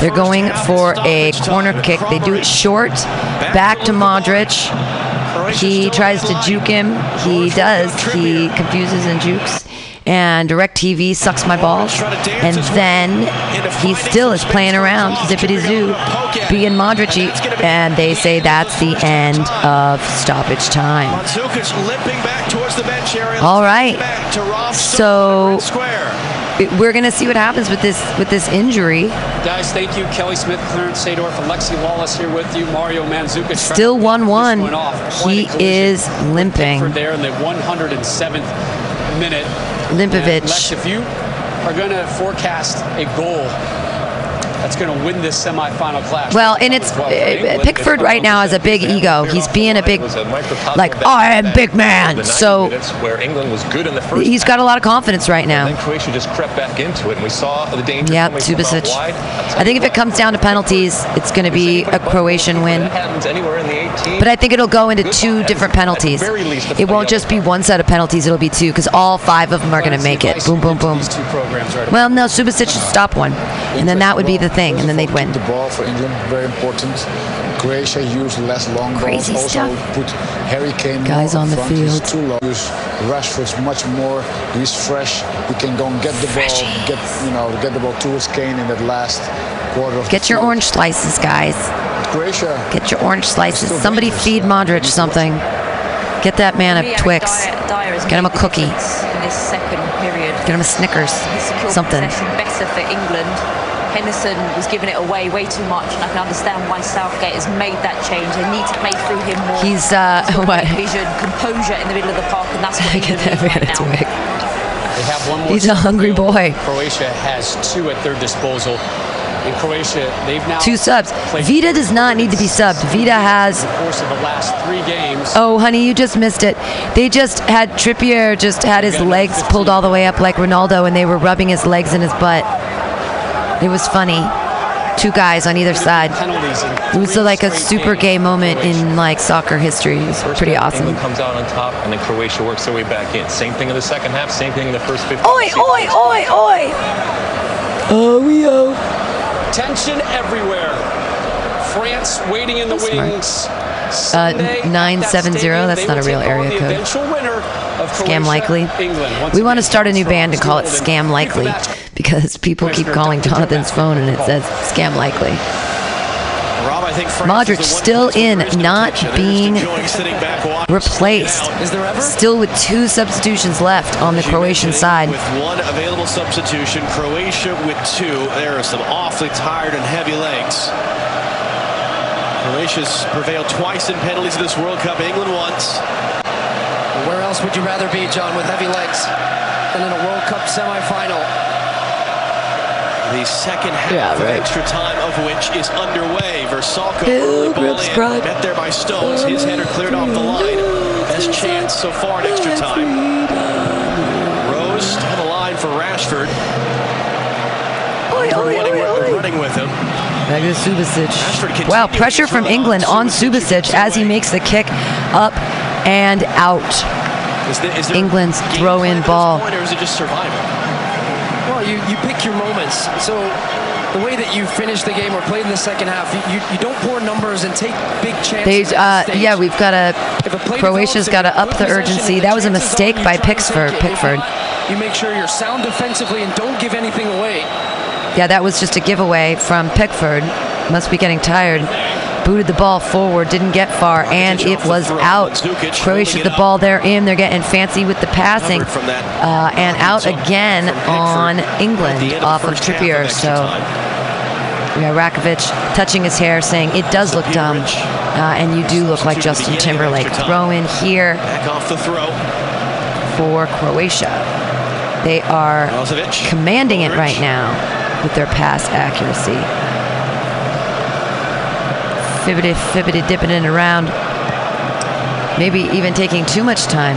They're going for a corner kick. They do it short, back to Modric. He tries to juke him. He does. He confuses and jukes. And DirecTV sucks my balls. And then he still is playing around, zippity zoo, being Modric. And they say that's the end of stoppage time. Mandzukic limping back towards the bench area. All right. Back to Rob So Square. we're gonna see what happens with this with this injury. Guys, thank you. Kelly Smith, Clarence Seedorf, Alexi Lalas here with you. Mario Mandzukic. Still 1-1. This one off. Quite a He is limping. Pickford there in the 107th minute. Limpovic. And Lex, if you are going to forecast a goal that's going to win this semifinal clash. Well, and it's uh, England, Pickford right now has a big ego. He's being a big, like I am big man. So where England was good in the first he's got a lot of confidence right now. And. Croatia just crept back into it, and we saw the danger. Yeah, coming Subasic. I'll tell I think if it comes down to penalties, it's going to be a Croatian win. That happens anywhere in the 18. But I think it'll go into two ball. different At penalties. very least, It won't just be one set of penalties. It'll be two because all five of them are going to make it. Boom, boom, boom. These two programs right Well, no, Subasic should stop one, and then that would be the thing, and then they'd win. The ball for England, very important. Croatia used less long Crazy balls. Also stuff. put Harry Kane Guys on the front. He's field. too low. Use Rashford's much more. He's fresh. He can go and get the ball, get you know, get the ball towards Kane in that last quarter of Get the your field. orange slices, guys. Croatia. Get your orange slices. Somebody feed yeah. Modric something. Get that man Me, a Eric Twix. Dyer- Dyer Get him a cookie. difference In this second period. Get him a Snickers. Something. better for England. Henderson was giving it away way too much, and I can understand why Southgate has made that change. They need to play through him more. He's, uh, He's got what? Vision, composure in the middle of the park, and that's what Get England that need man right a now. Twix. They have one more. He's a hungry boy. Croatia has two at their disposal. In Croatia, they've now Two subs. played Vida does not need to be subbed. Vida has. the course of the last three games. Oh, honey, you just missed it. They just had Trippier just had his legs pulled all the way up like Ronaldo, and they were rubbing his legs in his butt. It was funny. Two guys on either side. It was like a super gay moment in like soccer history. It was pretty awesome. England comes out on top, and then Croatia works their way back in. Same thing in the second half. Same thing in the first 15. Oi, oi, oi, oi! Oh, we oh. Tension everywhere. France waiting in the Smart. wings. Uh, Sunday at 970, stadium, that's not a real area code. eventual winner of Scam likely. England. We want to start a new band and call it Scam Likely Back. Because people keep calling Dr. Jonathan's phone and it says Scam Likely. Rob, I think Modric is the one still in, there is no not tension. They're just being enjoying sitting back watching Replaced. Is there ever? Still with two substitutions left on the Croatian side. With one available substitution, Croatia with two. There are some awfully tired and heavy legs. Croatia's prevailed twice in penalties in this World Cup. England once. Where else would you rather be, John, with heavy legs than in a World Cup semifinal? The second half Yeah, of right. extra time of which is underway. Vrsaljko Bill early ball Grips in, met there by Stones. His header cleared off the line. Best chance so far in extra time. Rose on the line for Rashford. Oi, oi, running, with, running with him. Back to Subasic. Wow, pressure from England on Subasic as he makes the kick up and out. Is there, is there England's throw-in plan at this ball. point, or is it just survival? You, you pick your moments. So the way that you finish the game or played in the second half, you, you, don't pour numbers and take big chances. They, uh, yeah, we've got to. Play Croatia's got to up the urgency. That was a mistake by Pickford. take it. If Pickford. You make sure you're sound defensively and don't give anything away. Yeah, that was just a giveaway from Pickford. Must be getting tired. Booted the ball forward, didn't get far, and it was out. Croatia, the ball they're in. They're getting fancy with the passing. Covered from that Uh, and out again on England off of Trippier. So yeah, Rakovic touching his hair, saying it does look dumb, uh, and you do look like Justin Timberlake. Throw in here Back off the throw. for Croatia. They are commanding it right now with their pass accuracy. Fibbity, fibbity, dipping it around. Maybe even taking too much time.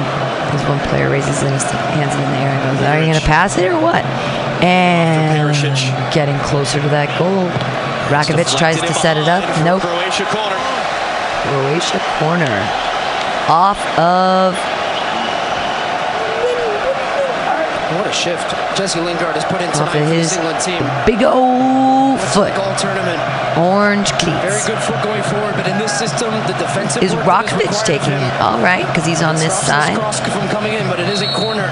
As one player raises his hands in the air and goes, Are you going to pass it or what? And getting closer to that goal. Rakovic tries to set it up. Nope. Croatia corner. Croatia corner. Off of What a shift Jesse Lingard has put into Off of his England team. big old foot. Orange Very cleats. good foot going forward, but in this system, the defensive Is work that Rakovic required of taking it? All right, because he's on this side. cross from coming in, but it is a corner.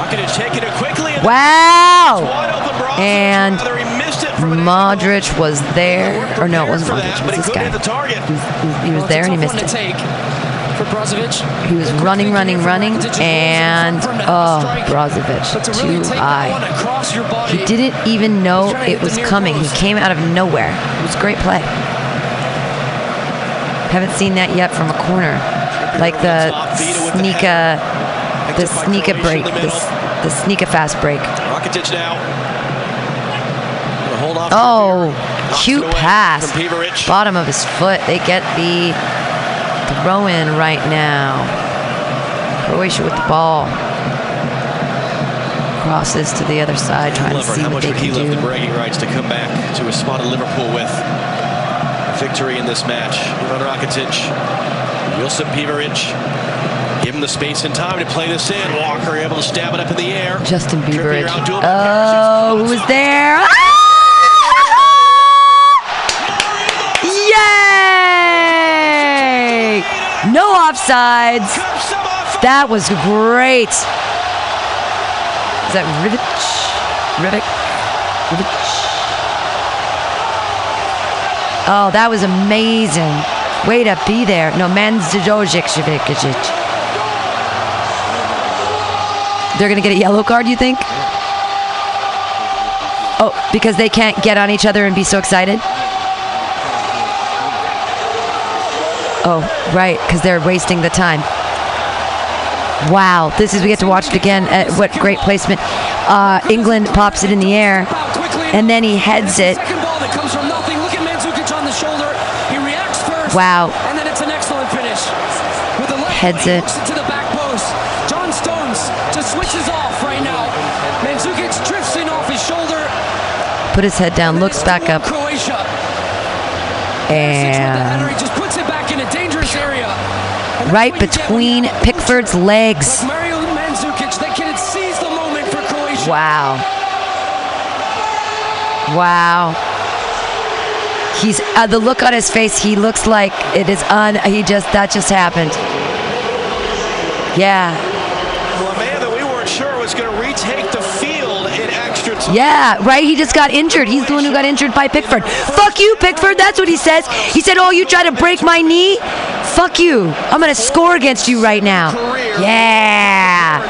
Rakitic taking it quickly. Wow! Wide open Brozovic. And Rather, he missed it from an Modric was there, or no, it wasn't Modric. It was this guy. the target. He was, he was- he was Well, there and he missed it. To take for Brozovic. He was running, running, running, and oh, Brozovic to really too high. one across your body, He didn't even know He's trying to it was the near coming. He came out of nowhere. It was a great play. Haven't seen that yet from a corner, like the sneaka, the sneaka break, the, s- the sneaka fast break. Rakitic now. Hold off. Oh, cute pass. Bottom of his foot. They get the throw in right now. Croatia with the ball. Crosses to the other side, trying to see how what much they would he love the do. bragging rights to come back to a spot in Liverpool with victory in this match? Ivan Rakitic, Josip Pivaric, give him the space and time to play this in. Walker able to stab it up in the air. Justin Bieber. out to him. Oh, who was there? Ah! Yay! No offsides. That was great. Is that Rivic? Rivic? Oh, that was amazing. Way to be there. No, Mandzukic. They're going to get a yellow card, you think? Oh, because they can't get on each other and be so excited? Oh, right, because they're wasting the time. Wow, this is, we get to watch it again. Uh, what great placement. Uh, England pops it in the air, and then he heads it. Second ball that comes from nothing. Look at Mandzukic on the shoulder. He reacts first. Wow. And then it's an excellent finish. With the left Heads it. to the back post. John Stones just switches off right now. Mandzukic drifts in off his shoulder. Put his head down, looks back up, Croatia. Six with the header. and the between Pickford's legs. Wow. Wow. He's uh, the look on his face. He looks like it is un. He just that just happened. Yeah. Well, a man that we weren't sure was going to retake the field in extra time. Yeah, right. He just got injured. He's the one who got injured by Pickford. Fuck you, Pickford. That's what he says. He said, "Oh, you try to break my knee? Fuck you. I'm gonna score against you right now." Yeah.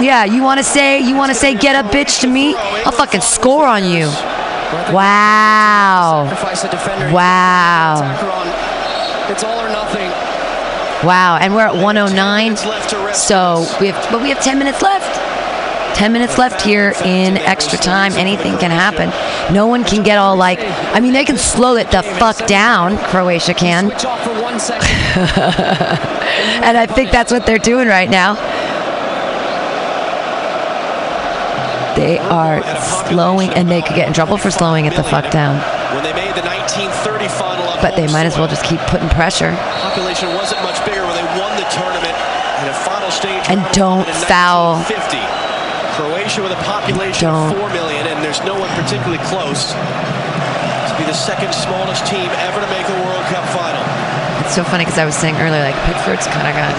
Yeah. You want to say? You want to say, "Get a bitch to me"? I'll fucking score on you. Wow. Sacrifice a defender. Wow. It's all or nothing. Wow. And we're at 109. Minutes left to rest So we have, but we have 10 minutes left. 10 minutes left here in extra time. Anything can happen. No one can get all like, I mean, they can slow it the fuck down. Croatia can. Switch off for one second. and I think that's what they're doing right now. They are slowing, and they could get in trouble for slowing it the fuck down. When they made the 1930 final But they might as well just keep putting pressure. Population wasn't much bigger when they won the tournament in a final stage. And don't foul. 1950. Croatia with a population of 4 million, and there's no one particularly close to be the second smallest team ever to make a World Cup final. It's so funny because I was saying earlier, like Pickford's kind of got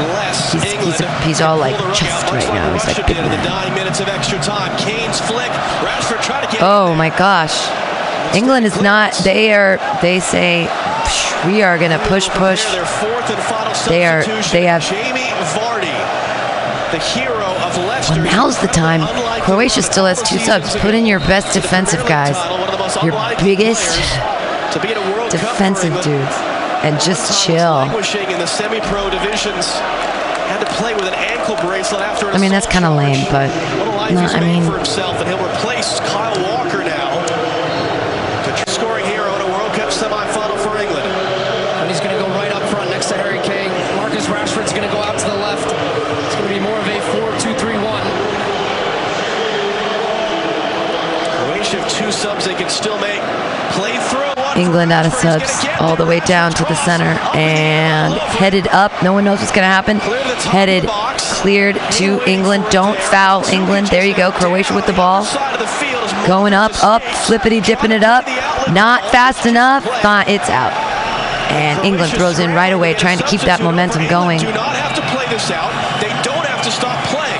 he's he's, England he's all like pull the rug out, chest right now. He's like big did in the man. nine minutes of extra time. Kane's flick. Rashford tried to get Oh my gosh, England is not. They are. They say we are gonna push, push. Their fourth and final They are- they have- Jamie Vardy, the hero. Well, now's the time. Croatia still has two subs. Put in your best defensive guys, your biggest defensive dudes, and just chill. I mean, that's kind of lame, but no, I mean, for himself, and he'll replace Kyle Walker now. The tr- scoring hero in a World Cup semifinal for England. And he's going to go right up front next to Harry Kane. Marcus Rashford's going to go out to the left. It's going to be more of a 4-2-3-1. Croatia have two subs they can still make. Play through. One England out of subs all the way down to the center and headed up. No one knows what's going to happen. Headed cleared to England. Don't foul England. There you go. Croatia with the ball. Going up, up, flippity dipping it up. Not fast enough. It's out. And England throws in right away, trying to keep that momentum going. Do not have to play this out. They don't have to stop playing.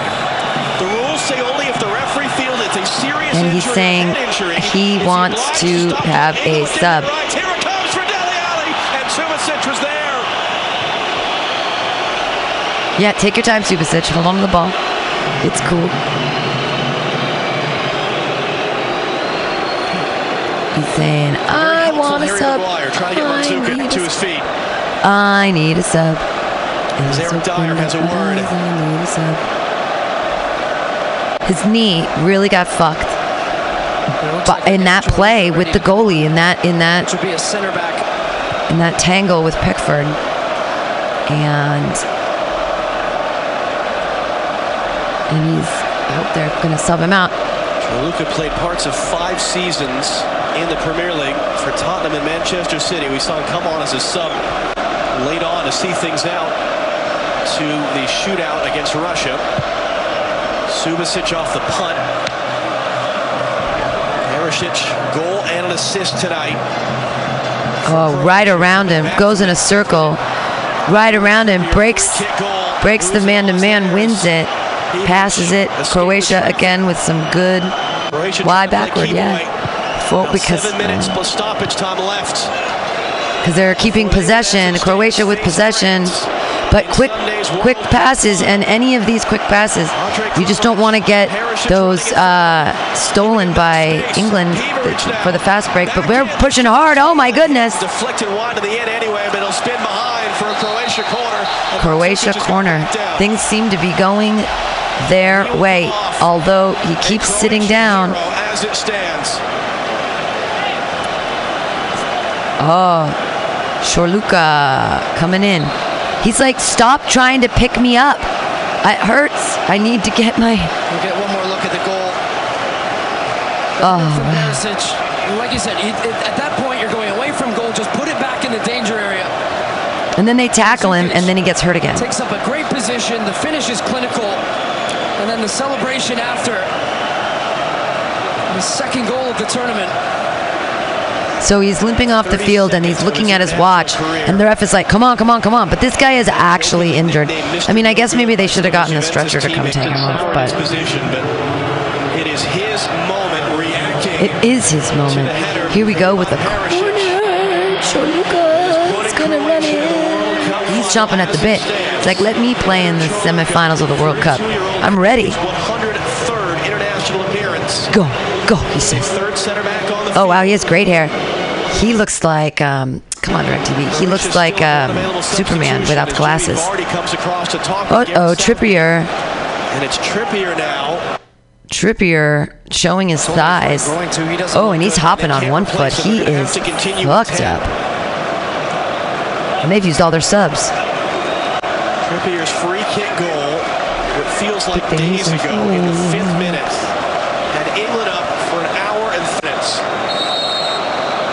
The rules say only if the referee feels it's a serious And he's saying he wants to have a sub. getting it right. Here it comes for Dele Alli, and Subasic was there. Yeah, take your time, Subasic. Hold on to the ball. It's cool. He's saying, I want a sub. Maguire trying to get I need a his. I need a sub. As Eric Dier has a word. I need a sub. His knee really got fucked. But in that play with the goalie, in that in that Which would be a center back. in that tangle with Pickford, and and he's out there going to sub him out. Luca played parts of five seasons in the Premier League for Tottenham and Manchester City. We saw him come on as a sub late on to see things out to the shootout against Russia. Subasic off the punt. Goal and an assist tonight. Oh, right around him, goes in a circle, right around him, breaks breaks the man to man, wins it, passes it. Croatia again with some good Croatia wide trying to play backward, yeah. Full because minutes plus stoppage time left. because they're keeping possession. Croatia with possession, but quick, quick passes, and any of these quick passes, you just don't want to get those uh, stolen by England for the fast break. But we're pushing hard. Oh my goodness! Deflected wide to the end anyway, but it'll spin behind for a Croatia corner. Croatia corner. Things seem to be going their way, although he keeps sitting down. As it stands. Oh, Corluka coming in. He's like, stop trying to pick me up. It hurts. I need to get my. We'll get one more look at the goal. Oh, wow. Like you said, it- it- at that point, you're going away from goal. Just put it back in the danger area. And then they tackle him, and then he gets hurt again. Takes up a great position. The finish is clinical. And then the celebration after. The second goal of the tournament. So he's limping off the field, and he's looking at his watch, and the ref is like, "Come on, come on, come on!" But this guy is actually injured. I mean, I guess maybe they should have gotten a stretcher to come take him off, but it is his moment reacting. it is his moment. Here we go with the corner. Corluka is gonna run it. He's jumping at the bit. It's like, let me play in the semifinals of the World Cup. I'm ready. 103rd international appearance. Go, go, he says. Third center back on the Oh wow, he has great hair. He looks like um, come on, DirecTV. He looks like um, Superman without the glasses. Vardy comes across to talk Oh, oh, Trippier. And it's Trippier now. Trippier showing his thighs. Oh, and he's hopping on one foot. He is fucked up. And they've used all their subs. Trippier's free kick goal, what feels like days ago in the fifth minute, had England up for an hour and minutes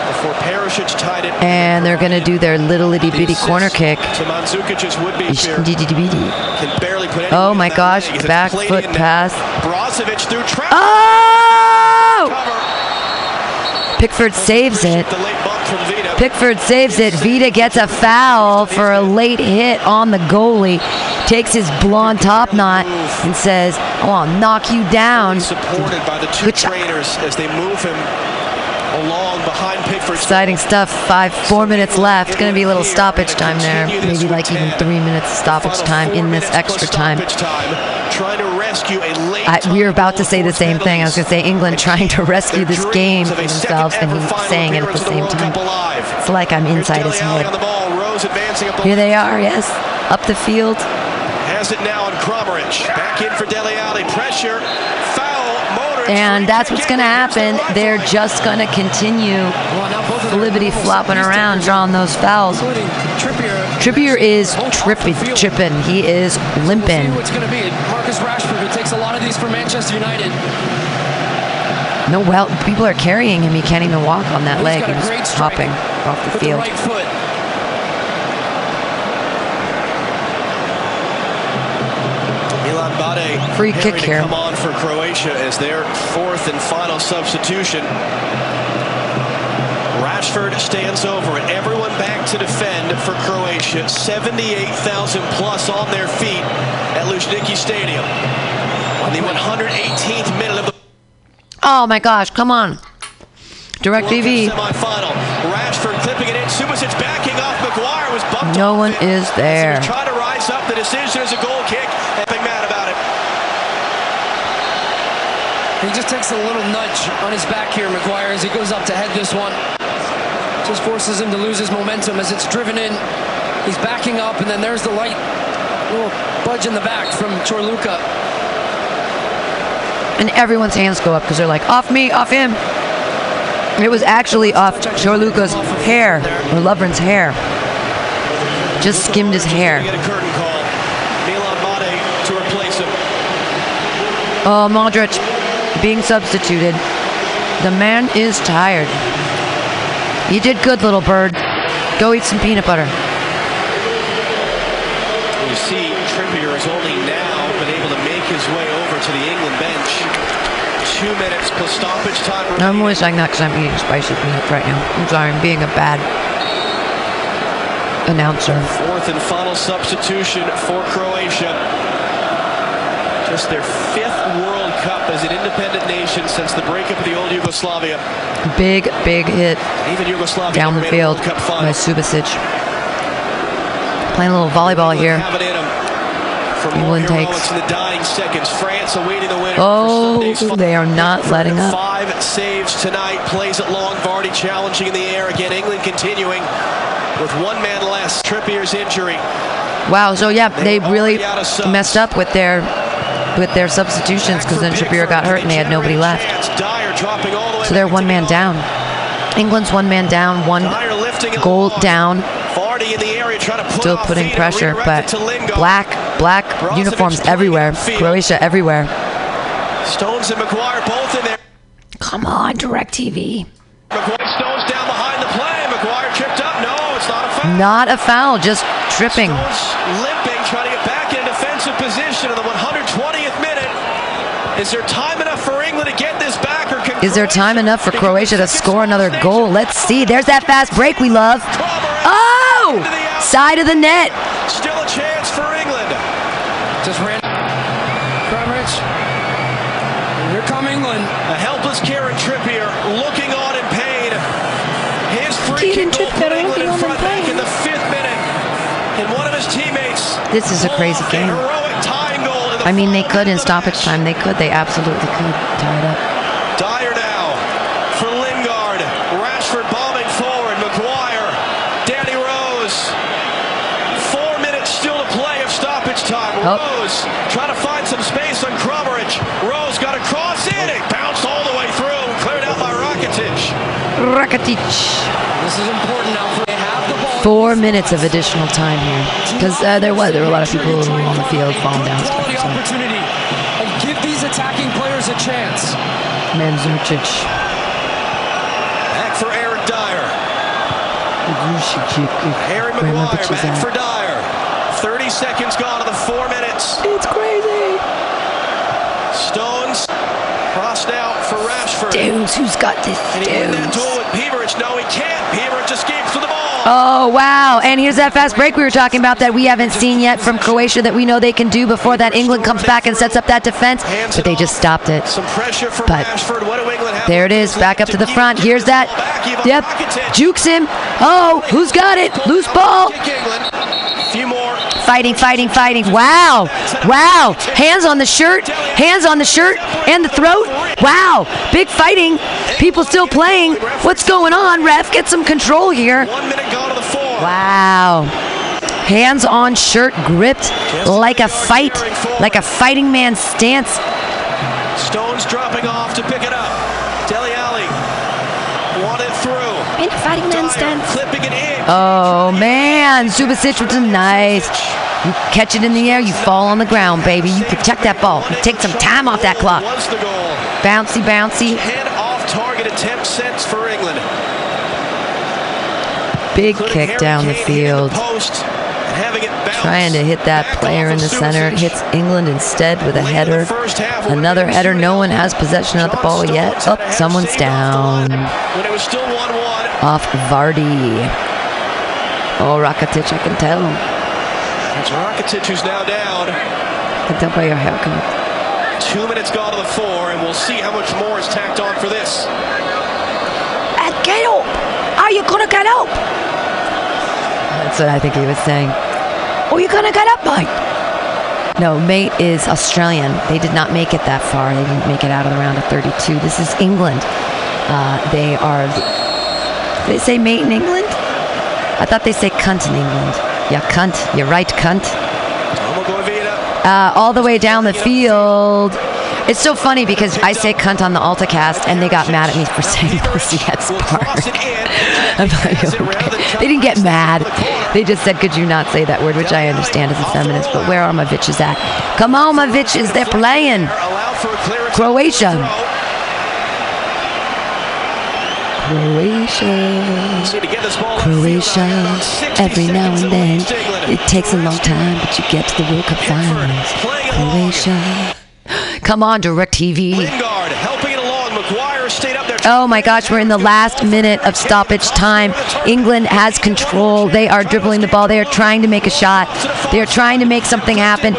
before Perisic tied it. And they're going to do their little itty bitty corner kick. To Mandzukic's would-be spear. Can barely put anyone Oh my gosh, leg as it's back foot pass. Oh! Pickford saves it. The late bump from Vida. Pickford saves it. Vida gets a foul for a late hit on the goalie. Takes his blonde top knot and says, oh, I'll knock you down. Supported by the two trainers as they move him along behind Pickford's Exciting stuff. Five, four minutes left. Going to be a little stoppage time there. Maybe like even three minutes stoppage time in this extra time. Trying to rescue a late I, we were about to say the same thing. I was going to say England trying to rescue this game for themselves, and he's saying it at the same time. It's like I'm inside his Dele Alli on the head. ball. Rose advancing up the Here they are, yes, up the field. Has it now on Kramaric. Back in for Dele Alli. Pressure. Foul. And that's what's going to happen. They're just going to continue flippity flopping around, drawing those fouls. Trippier is tripping, tripping. He is limping. Going to be. Marcus Rashford, who takes a lot of these for Manchester United. No, well, people are carrying him. He can't even walk on that leg. He's hopping off the field. Right foot. Milan Badelj Free kick here. come on for Croatia as their fourth and final substitution. Rashford stands over it. Everyone back to defend for Croatia. 78,000 plus on their feet at Luzhniki Stadium. On the 118th minute of the Oh my gosh, come on. Direct World Cup TV. semifinal. Rashford clipping it in. Subasic backing off. Maguire was bumped No one is there. trying to rise up. The decision is a goal kick. And big mad about it. He just takes a little nudge on his back here, Maguire, as he goes up to head this one. Just forces him to lose his momentum as it's driven in. He's backing up, and then there's the light little budge in the back from Corluka. And everyone's hands go up because they're like, off me, off him. It was actually off Corluka's hair, or Lovren's hair. Just skimmed his hair. Get curtain call. Milan Badelj to replace him. Oh, Modric being substituted. The man is tired. You did good, little bird. Go eat some peanut butter. You see, Trippier has only now been able to make his way over to the England bench. Two minutes plus stoppage time. I'm only saying that because I'm eating spicy peanuts right now. I'm sorry, I'm being a bad announcer. Fourth and final substitution for Croatia. Just their fifth World Cup as an independent nation since the breakup of the old Yugoslavia. Big, big hit Even Yugoslavia down the never made a field by. Subasic. Playing a little volleyball here. Have it in 'em. For England takes. in the dying seconds. France awaiting the winner. Oh, for Sunday's final. they are not letting up. Five saves tonight. Plays it long. Vardy challenging in the air again. England continuing with one man less. Trippier's injury. Wow, so yeah, they really messed up with their with their substitutions because then Shapiro got hurt and they had nobody left. Dier dropping all the way So they're one man down. England's one man down, one Dier lifting it goal down, Vardy in the area trying to put still putting pressure, but black, black uniforms everywhere. Croatia everywhere. Stones and Maguire both in there. Come on, Direct TV. Maguire Stones down behind the play. Maguire tripped up. No, it's not a foul. Not a foul, just tripping. Stones limping, trying to get back in a defensive position in the 120th minute. Is there time enough for England to get this back, or can Is there time enough for Croatia to score another goal? Let's see. There's that fast break we love. Oh! Side of the net. Still a chance for England. Just ran. Kramaric. Here come England. A helpless Kieran Trippier looking on in pain. His free Kieran kick goal Trippier put England in front back in the fifth minute. And one of his teammates. This is a crazy off game. I mean, they could in stoppage time. They could. They absolutely could tie it up. Dier now for Lingard. Rashford bombing forward. Maguire. Danny Rose. Four minutes still to play of stoppage time. Oh. Rose trying to find some space on Kramaric. Rose got a cross in. It bounced all the way through. Cleared out by Rakitic. Rakitic. This is important now for. Four minutes of additional time here. Because uh, there was. There were a lot of people on the field falling down. Stuff, the opportunity and give these attacking players a chance. Mandzukic. Back for Eric Dier. Harry Where Maguire back at? for Dyer. 30 seconds gone to the four minutes. It's crazy. Stones crossed out for Rashford. Dudes, who's got this? Can he win that duel with Pivaric? No, he can't. Pivaric escapes with the ball. Oh, wow. And here's that fast break we were talking about that we haven't seen yet from Croatia that we know they can do before that England comes back and sets up that defense. But they just stopped it. Some pressure from But What do England have? There it is, back up to the front. Here's that. Yep. Jukes him. Oh, who's got it? Loose ball. Few more. Fighting, fighting, fighting. Wow. Wow. Hands on the shirt. Hands on the shirt and the throat. Wow. Big fighting. People still playing. What's going on? Ref, get some control here. One minute gone to the four. Wow. Hands on shirt gripped like a fight, like a fighting man's stance. Stones dropping off to pick it up. Dele Alli. Want it through. In a fighting man's stance. Clipping it in. Oh man, Subasic was nice. You catch it in the air, you fall on the ground, baby. You protect that ball. You take some time off that clock. Was the goal. Bouncy, bouncy. Head off target attempt sets for England. Big kick down the field. post and having it bounce Trying to hit that player in the center. Hits England instead with a Late in the header. first half, when Another header. No one has possession of the ball yet. Up, a someone's save off the down. line When it was still 1-1. Off Vardy. Oh, Rakitic, I can tell. It's Rakitic who's now down. I can tell by your haircut. Two minutes gone to the four, and we'll see how much more is tacked on for this. Uh, Get up! Are you gonna get up? That's what I think he was saying. Oh, you gonna get up, mate? No, mate is Australian. They did not make it that far. They didn't make it out of the round of 32. This is England. Uh, they are. They say mate in England. I thought they say cunt in England. Yeah, cunt. You're right, cunt. Uh, all the way down the field. It's so funny because I say cunt on the AltaCast and they got mad at me for saying pussy at Spark. I'm like, okay. They didn't get mad. They just said, could you not say that word, which I understand as a feminist, but where are my bitches at? Come on, my bitches, they're playing. Croatia. Croatia. Croatia. Every now and then, it takes a long time, but you get to the World Cup finals. Croatia. Come on, DirecTV. Lingard helping it along. Maguire stayed up there. Oh my gosh, we're in the last minute of stoppage time. England has control. They are dribbling the ball. They are trying to make a shot. They are trying to make something happen.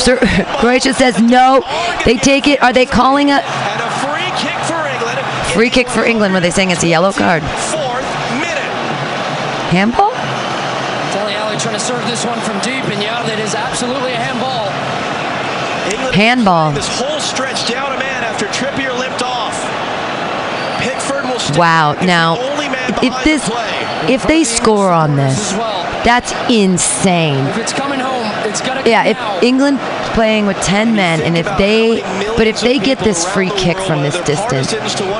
Sir, Croatia says no. They take it. Are they calling a free kick for England? Were they saying it's a yellow card? Fourth minute. Handball? Dele Alli trying to serve this one from deep, and yeah, that is absolutely a handball. England Handball. This whole stretch down a man after Trippier limped off. Pickford will stay Wow. Now, the only man if this, the if they score on this, that's insane. If it's coming home, it's to Yeah, if England playing with 10 men and if they but if they get this free kick from this distance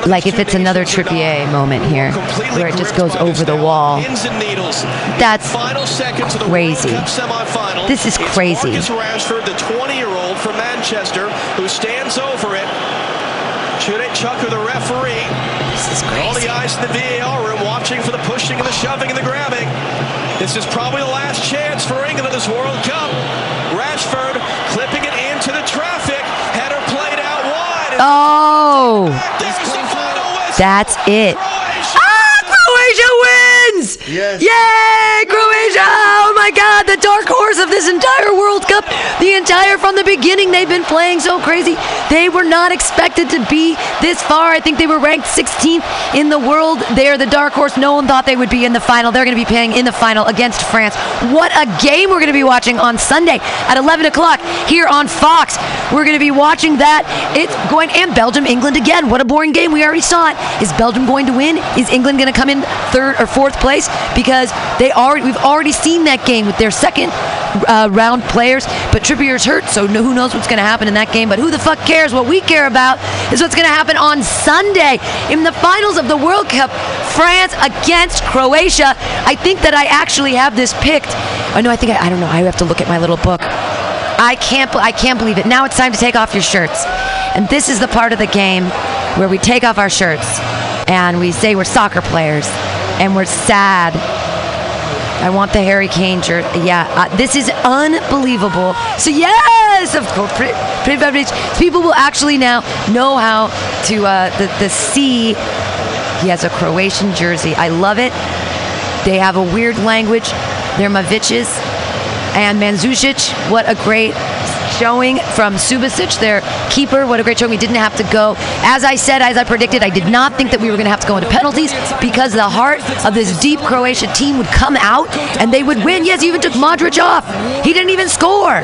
like if it's another Trippier moment here where it just goes over the wall Pins and needles. that's Final seconds of the crazy. World Cup semifinal. This is crazy. Rashford, the 20-year-old from Manchester, who stands over it. Cuneyt Cakir, the referee. This is crazy. All the eyes in the VAR room watching for the pushing and the shoving and the grabbing. This is probably the last chance for England in this World Cup. Rashford clipping it into the traffic. Header played out wide. Oh There's the final whistle. that's it Ah Croatia wins Yes. Yay Croatia Oh my god the dark horse of this entire World Cup. The entire from the beginning they've been playing so crazy. They were not expected to be this far. I think they were ranked 16th in the world they're the dark horse no one thought they would be in the final. They're going to be playing in the final against France. What a game we're going to be watching on Sunday at 11 o'clock here on Fox. We're going to be watching that. It's going and Belgium England again. What a boring game. We already saw it. Is Belgium going to win? Is England going to come in third or fourth place? Because they already we've already seen that game with their second uh, round players, but Trippier's hurt, so who knows what's going to happen in that game. But who the fuck cares? What we care about is what's going to happen on Sunday in the finals of the World Cup. France against Croatia. I think that I actually have this picked. I know. I think I, I don't know. I have to look at my little book. I can't. I can't believe it. Now it's time to take off your shirts, and this is the part of the game where we take off our shirts and we say we're soccer players and we're sad. I want the Harry Kane shirt. Yeah, uh, this is unbelievable. So yes, of course, pretty, pretty beverage. People will actually now know how to uh, the the. He has a Croatian jersey. I love it. They have a weird language. They're Mavici's and Mandzukic. What a great showing from Subasic, their keeper. What a great showing. We didn't have to go. As I said, as I predicted, I did not think that we were going to have to go into penalties because the heart of this deep Croatia team would come out and they would win. Yes, he even took Modric off. He didn't even score.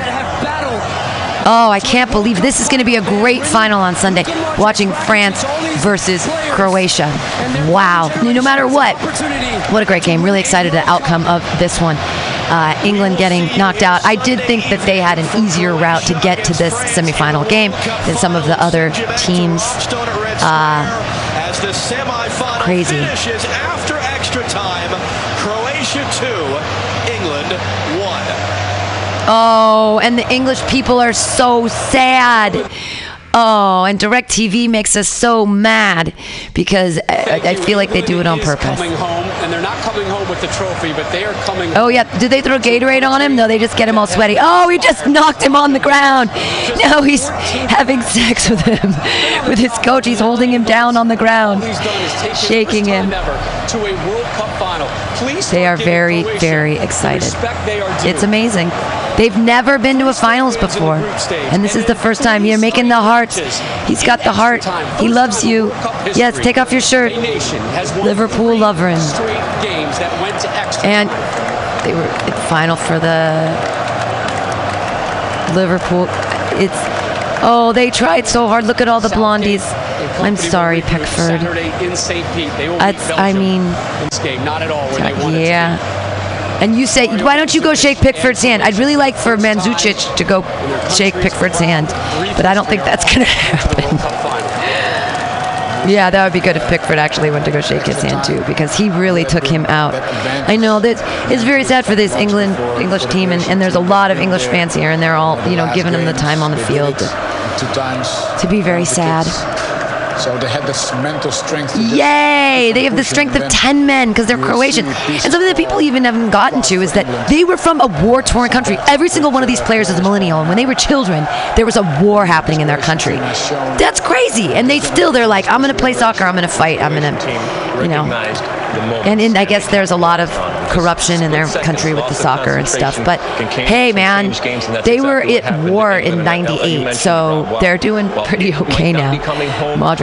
Oh, I can't believe this is going to be a great final on Sunday. Watching France versus Croatia. Wow. No matter what, what a great game. Really excited the outcome of this one. Uh, England getting knocked out. I did think that they had an easier route to get to this semifinal game than some of the other teams. Uh, As the semifinal Crazy. finishes after extra time, Croatia 2, England 1. Oh, and the English people are so sad. Oh, and DirecTV makes us so mad because I, I feel like they do it on purpose. Coming home, and they're not coming home with the trophy, but they are coming. Oh yeah, did they throw Gatorade on him? No, they just get him all sweaty. Oh, he just knocked him on the ground. No, he's having sex with him, with his coach. He's holding him down on the ground, He's done is take shaking him. first time ever to a World Cup final. They are very, very excited. respect they are due. It's amazing. They've never been to a finals before, and this is the first time. You're making the hearts. He's got the heart. He loves you. Yes, take off your shirt. A nation has won Liverpool lover. straight games that went to extra And they were in final for the Liverpool. It's oh, they tried so hard. Look at all the blondies. I'm sorry, Pickford. In St. Pete. They will That's- I mean- game. Not at all Yeah. And you say, why don't you go shake Pickford's hand? I'd really like for Mandzukic to go shake Pickford's hand, but I don't think that's going to happen. Yeah, that would be good if Pickford actually went to go shake his hand too, because he really took him out. I know that it's very sad for this England English team, and, and there's a lot of English fans here, and they're all you know giving him the time on the field to, Two times. to be very sad. So they had this mental strength. Yay! They have the strength of 10 men because they're you will see Croatian. And something that people even haven't gotten to is that they were from a war torn country. Every single one of these players is a millennial. And when they were children, there was a war happening in their country. That's crazy. And they still, they're like, I'm going to play soccer, I'm going to fight, I'm going to, you know. And in, I guess there's a lot of corruption in their country with the soccer and stuff. But hey, man, they were at war in '98, so they're doing pretty okay now. Coming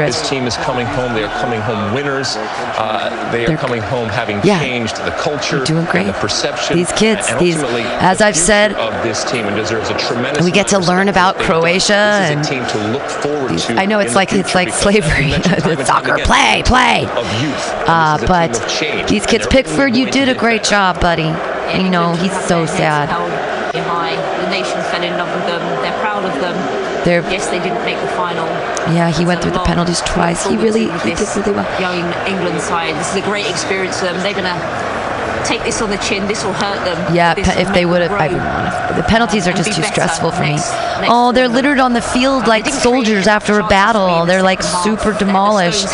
home, This team is coming home. They are coming home winners. Uh, they are They're- coming home having Yeah. changed the culture, doing great. and the perception. These kids, and these- ultimately as the I've said, of this team, and deserves a tremendous. we get to learn about for what they've done. Croatia This is and a team to look forward to. I know it's like it's like slavery. we mentioned time and It's time soccer, again, play, play. Of youth. Uh, this is a but of these kids, they're Pickford, you did a great better. job, buddy. And you know he's so sad. held High. The nation fell in love with them. They're proud of them. They're yes, they didn't make the final. yeah. He went through the penalties twice. He really he did really well. Young England side. This is a great experience for them. They're gonna take this on the chin. This will hurt them. Yeah, pe- if they would have, I grow. would want The penalties are just be too stressful for me. next- next Oh, they're littered on the field like soldiers after a battle. They're like super half. They had demolished.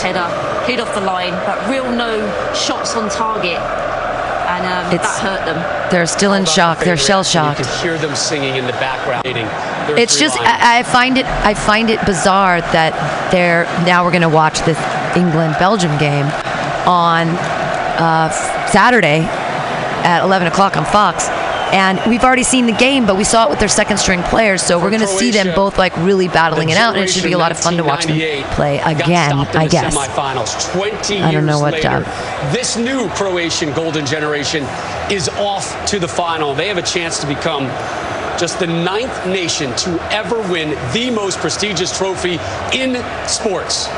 Hit off the line, but real no shots on target, and um, It's- that hurt them. They're still in shock. They're shell shocked. You can hear them singing in the background. It's just. I, I find it I find it bizarre that they're now we're going to watch this England Belgium game on uh, Saturday at 11 o'clock on Fox. And we've already seen the game, but we saw it with their second string players, so we're going to see them both like really battling it out, and it should be a lot of fun to watch them play again. I guess. Semifinals. 20 I don't know what uh, later, job. this new Croatian golden generation is off to the final. They have a chance to become just the ninth nation to ever win the most prestigious trophy in sports.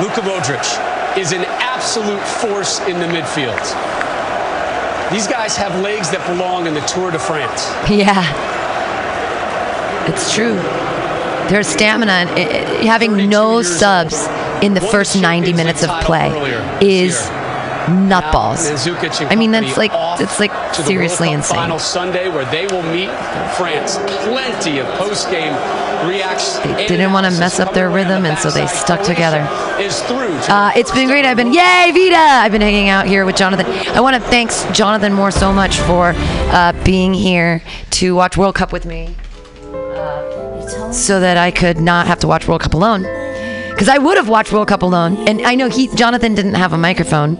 Luka Modric is an absolute force in the midfield. These guys have legs that belong in the Tour de France. Yeah. It's true. Their stamina, uh, having no subs in the first 90 minutes of play is nutballs. I mean, that's like that's like seriously insane. Final Sunday, where they will meet France. Plenty of post-game reacts. They didn't want to mess up their rhythm, and so they stuck together. Is through. to Uh, it's been great. I've been, yay, Vita! I've been hanging out here with Jonathan. I want to thank Jonathan Moore so much for uh, being here to watch World Cup with me uh, so that I could not have to watch World Cup alone. Because I would have watched World Cup alone. And I know he, Jonathan didn't have a microphone.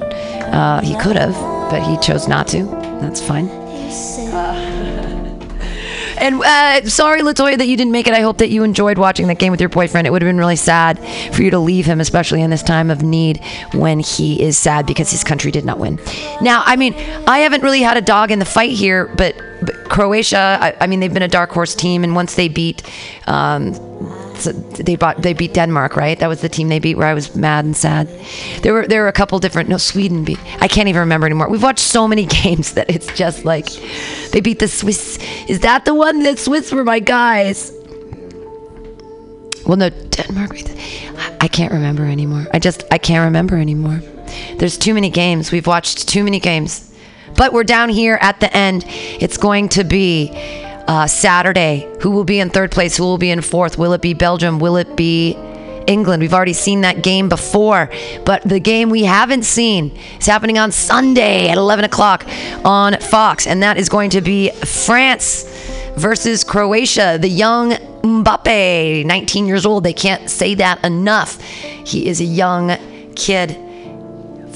Uh, he could have, but he chose not to. That's fine. And uh, sorry, Latoya, that you didn't make it. I hope that you enjoyed watching that game with your boyfriend. It would have been really sad for you to leave him, especially in this time of need when he is sad because his country did not win. Now, I mean, I haven't really had a dog in the fight here, but, but Croatia, I, I mean, they've been a dark horse team, and once they beat. Um, they bought they beat Denmark, right? That was the team they beat where I was mad and sad. There were there were a couple different no Sweden beat I can't even remember anymore. We've watched so many games that it's just like they beat the Swiss. Is that the one that Swiss were my guys? Well, no, Denmark. I can't remember anymore. I just I can't remember anymore. There's too many games. We've watched too many games. But we're down here at the end. It's going to be uh, Saturday. Who will be in third place? Who will be in fourth? Will it be Belgium? Will it be England? We've already seen that game before. But the game we haven't seen is happening on Sunday at 11 o'clock on Fox. And that is going to be France versus Croatia. The young Mbappe, 19 years old. They can't say that enough. He is a young kid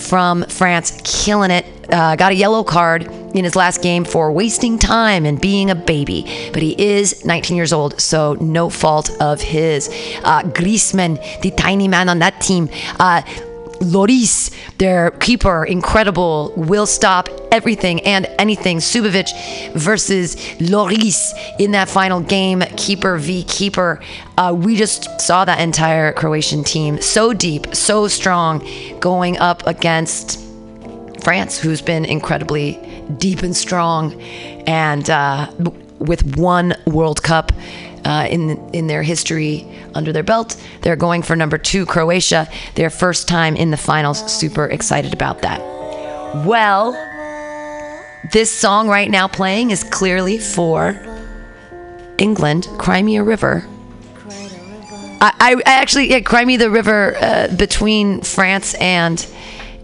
from France, killing it. Uh, got a yellow card in his last game for wasting time and being a baby. But he is 19 years old, so no fault of his. Uh, Griezmann, the tiny man on that team. Uh, Lloris, their keeper, incredible, will stop everything and anything. Subovic versus Lloris in that final game, keeper v keeper. Uh, we just saw that entire Croatian team so deep, so strong, going up against France, who's been incredibly deep and strong, and uh, with one World Cup uh, in in their history under their belt, they're going for number two. Croatia, their first time in the finals. Super excited about that. Well, this song right now playing is clearly for England, Crimea River. I, I I actually, yeah, Crimea the river uh, between France and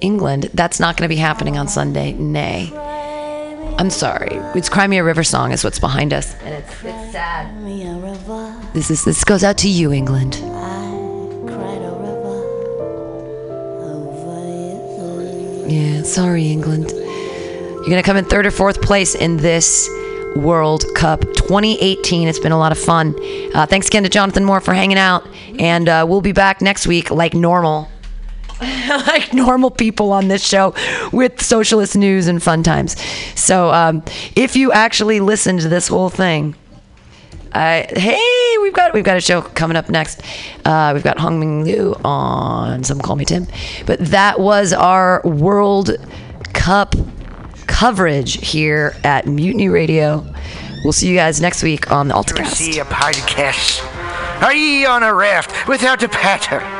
England. That's not going to be happening on Sunday. Nay. I'm sorry. It's Crimea River song is what's behind us, and it's, it's sad. This is this goes out to you, England. Yeah, sorry, England. You're gonna come in third or fourth place in this World Cup 2018. It's been a lot of fun. Uh, thanks again to Jonathan Moore for hanging out, and uh, we'll be back next week like normal. like normal people on this show with socialist news and fun times. So, um, if you actually listen to this whole thing, uh, hey, we've got we've got a show coming up next. Uh, we've got Hong Ming Liu on Some Call Me Tim, but that was our World Cup coverage here at Mutiny Radio. We'll see you guys next week on the AltaCast. See a podcast. Are ye on a raft without a paddle?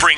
SF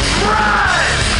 Run!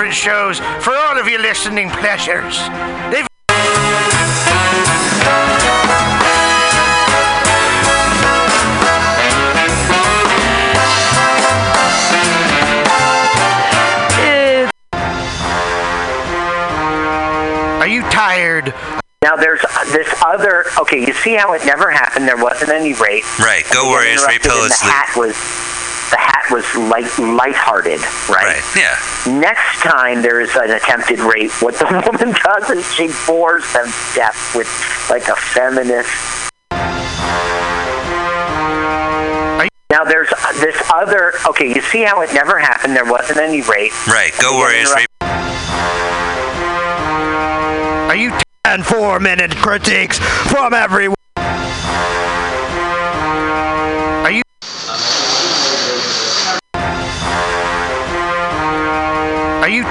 Different shows for all of your listening pleasures. They've Are you tired? Now there's uh, this other. Okay, you see how it never happened. There wasn't any rape. Right. Go He Warriors, rape and pillage, The hat was the hat was light lighthearted. Right. Right. Yeah. Next time there is an attempted rape, what the woman does is she bores them to death with like a feminist Now there's uh, this other. Okay, you see how it never happened. There wasn't any rape. Right. Go Warriors. Rape. Are you ten four-minute critiques from everyone?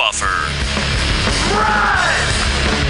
Good evening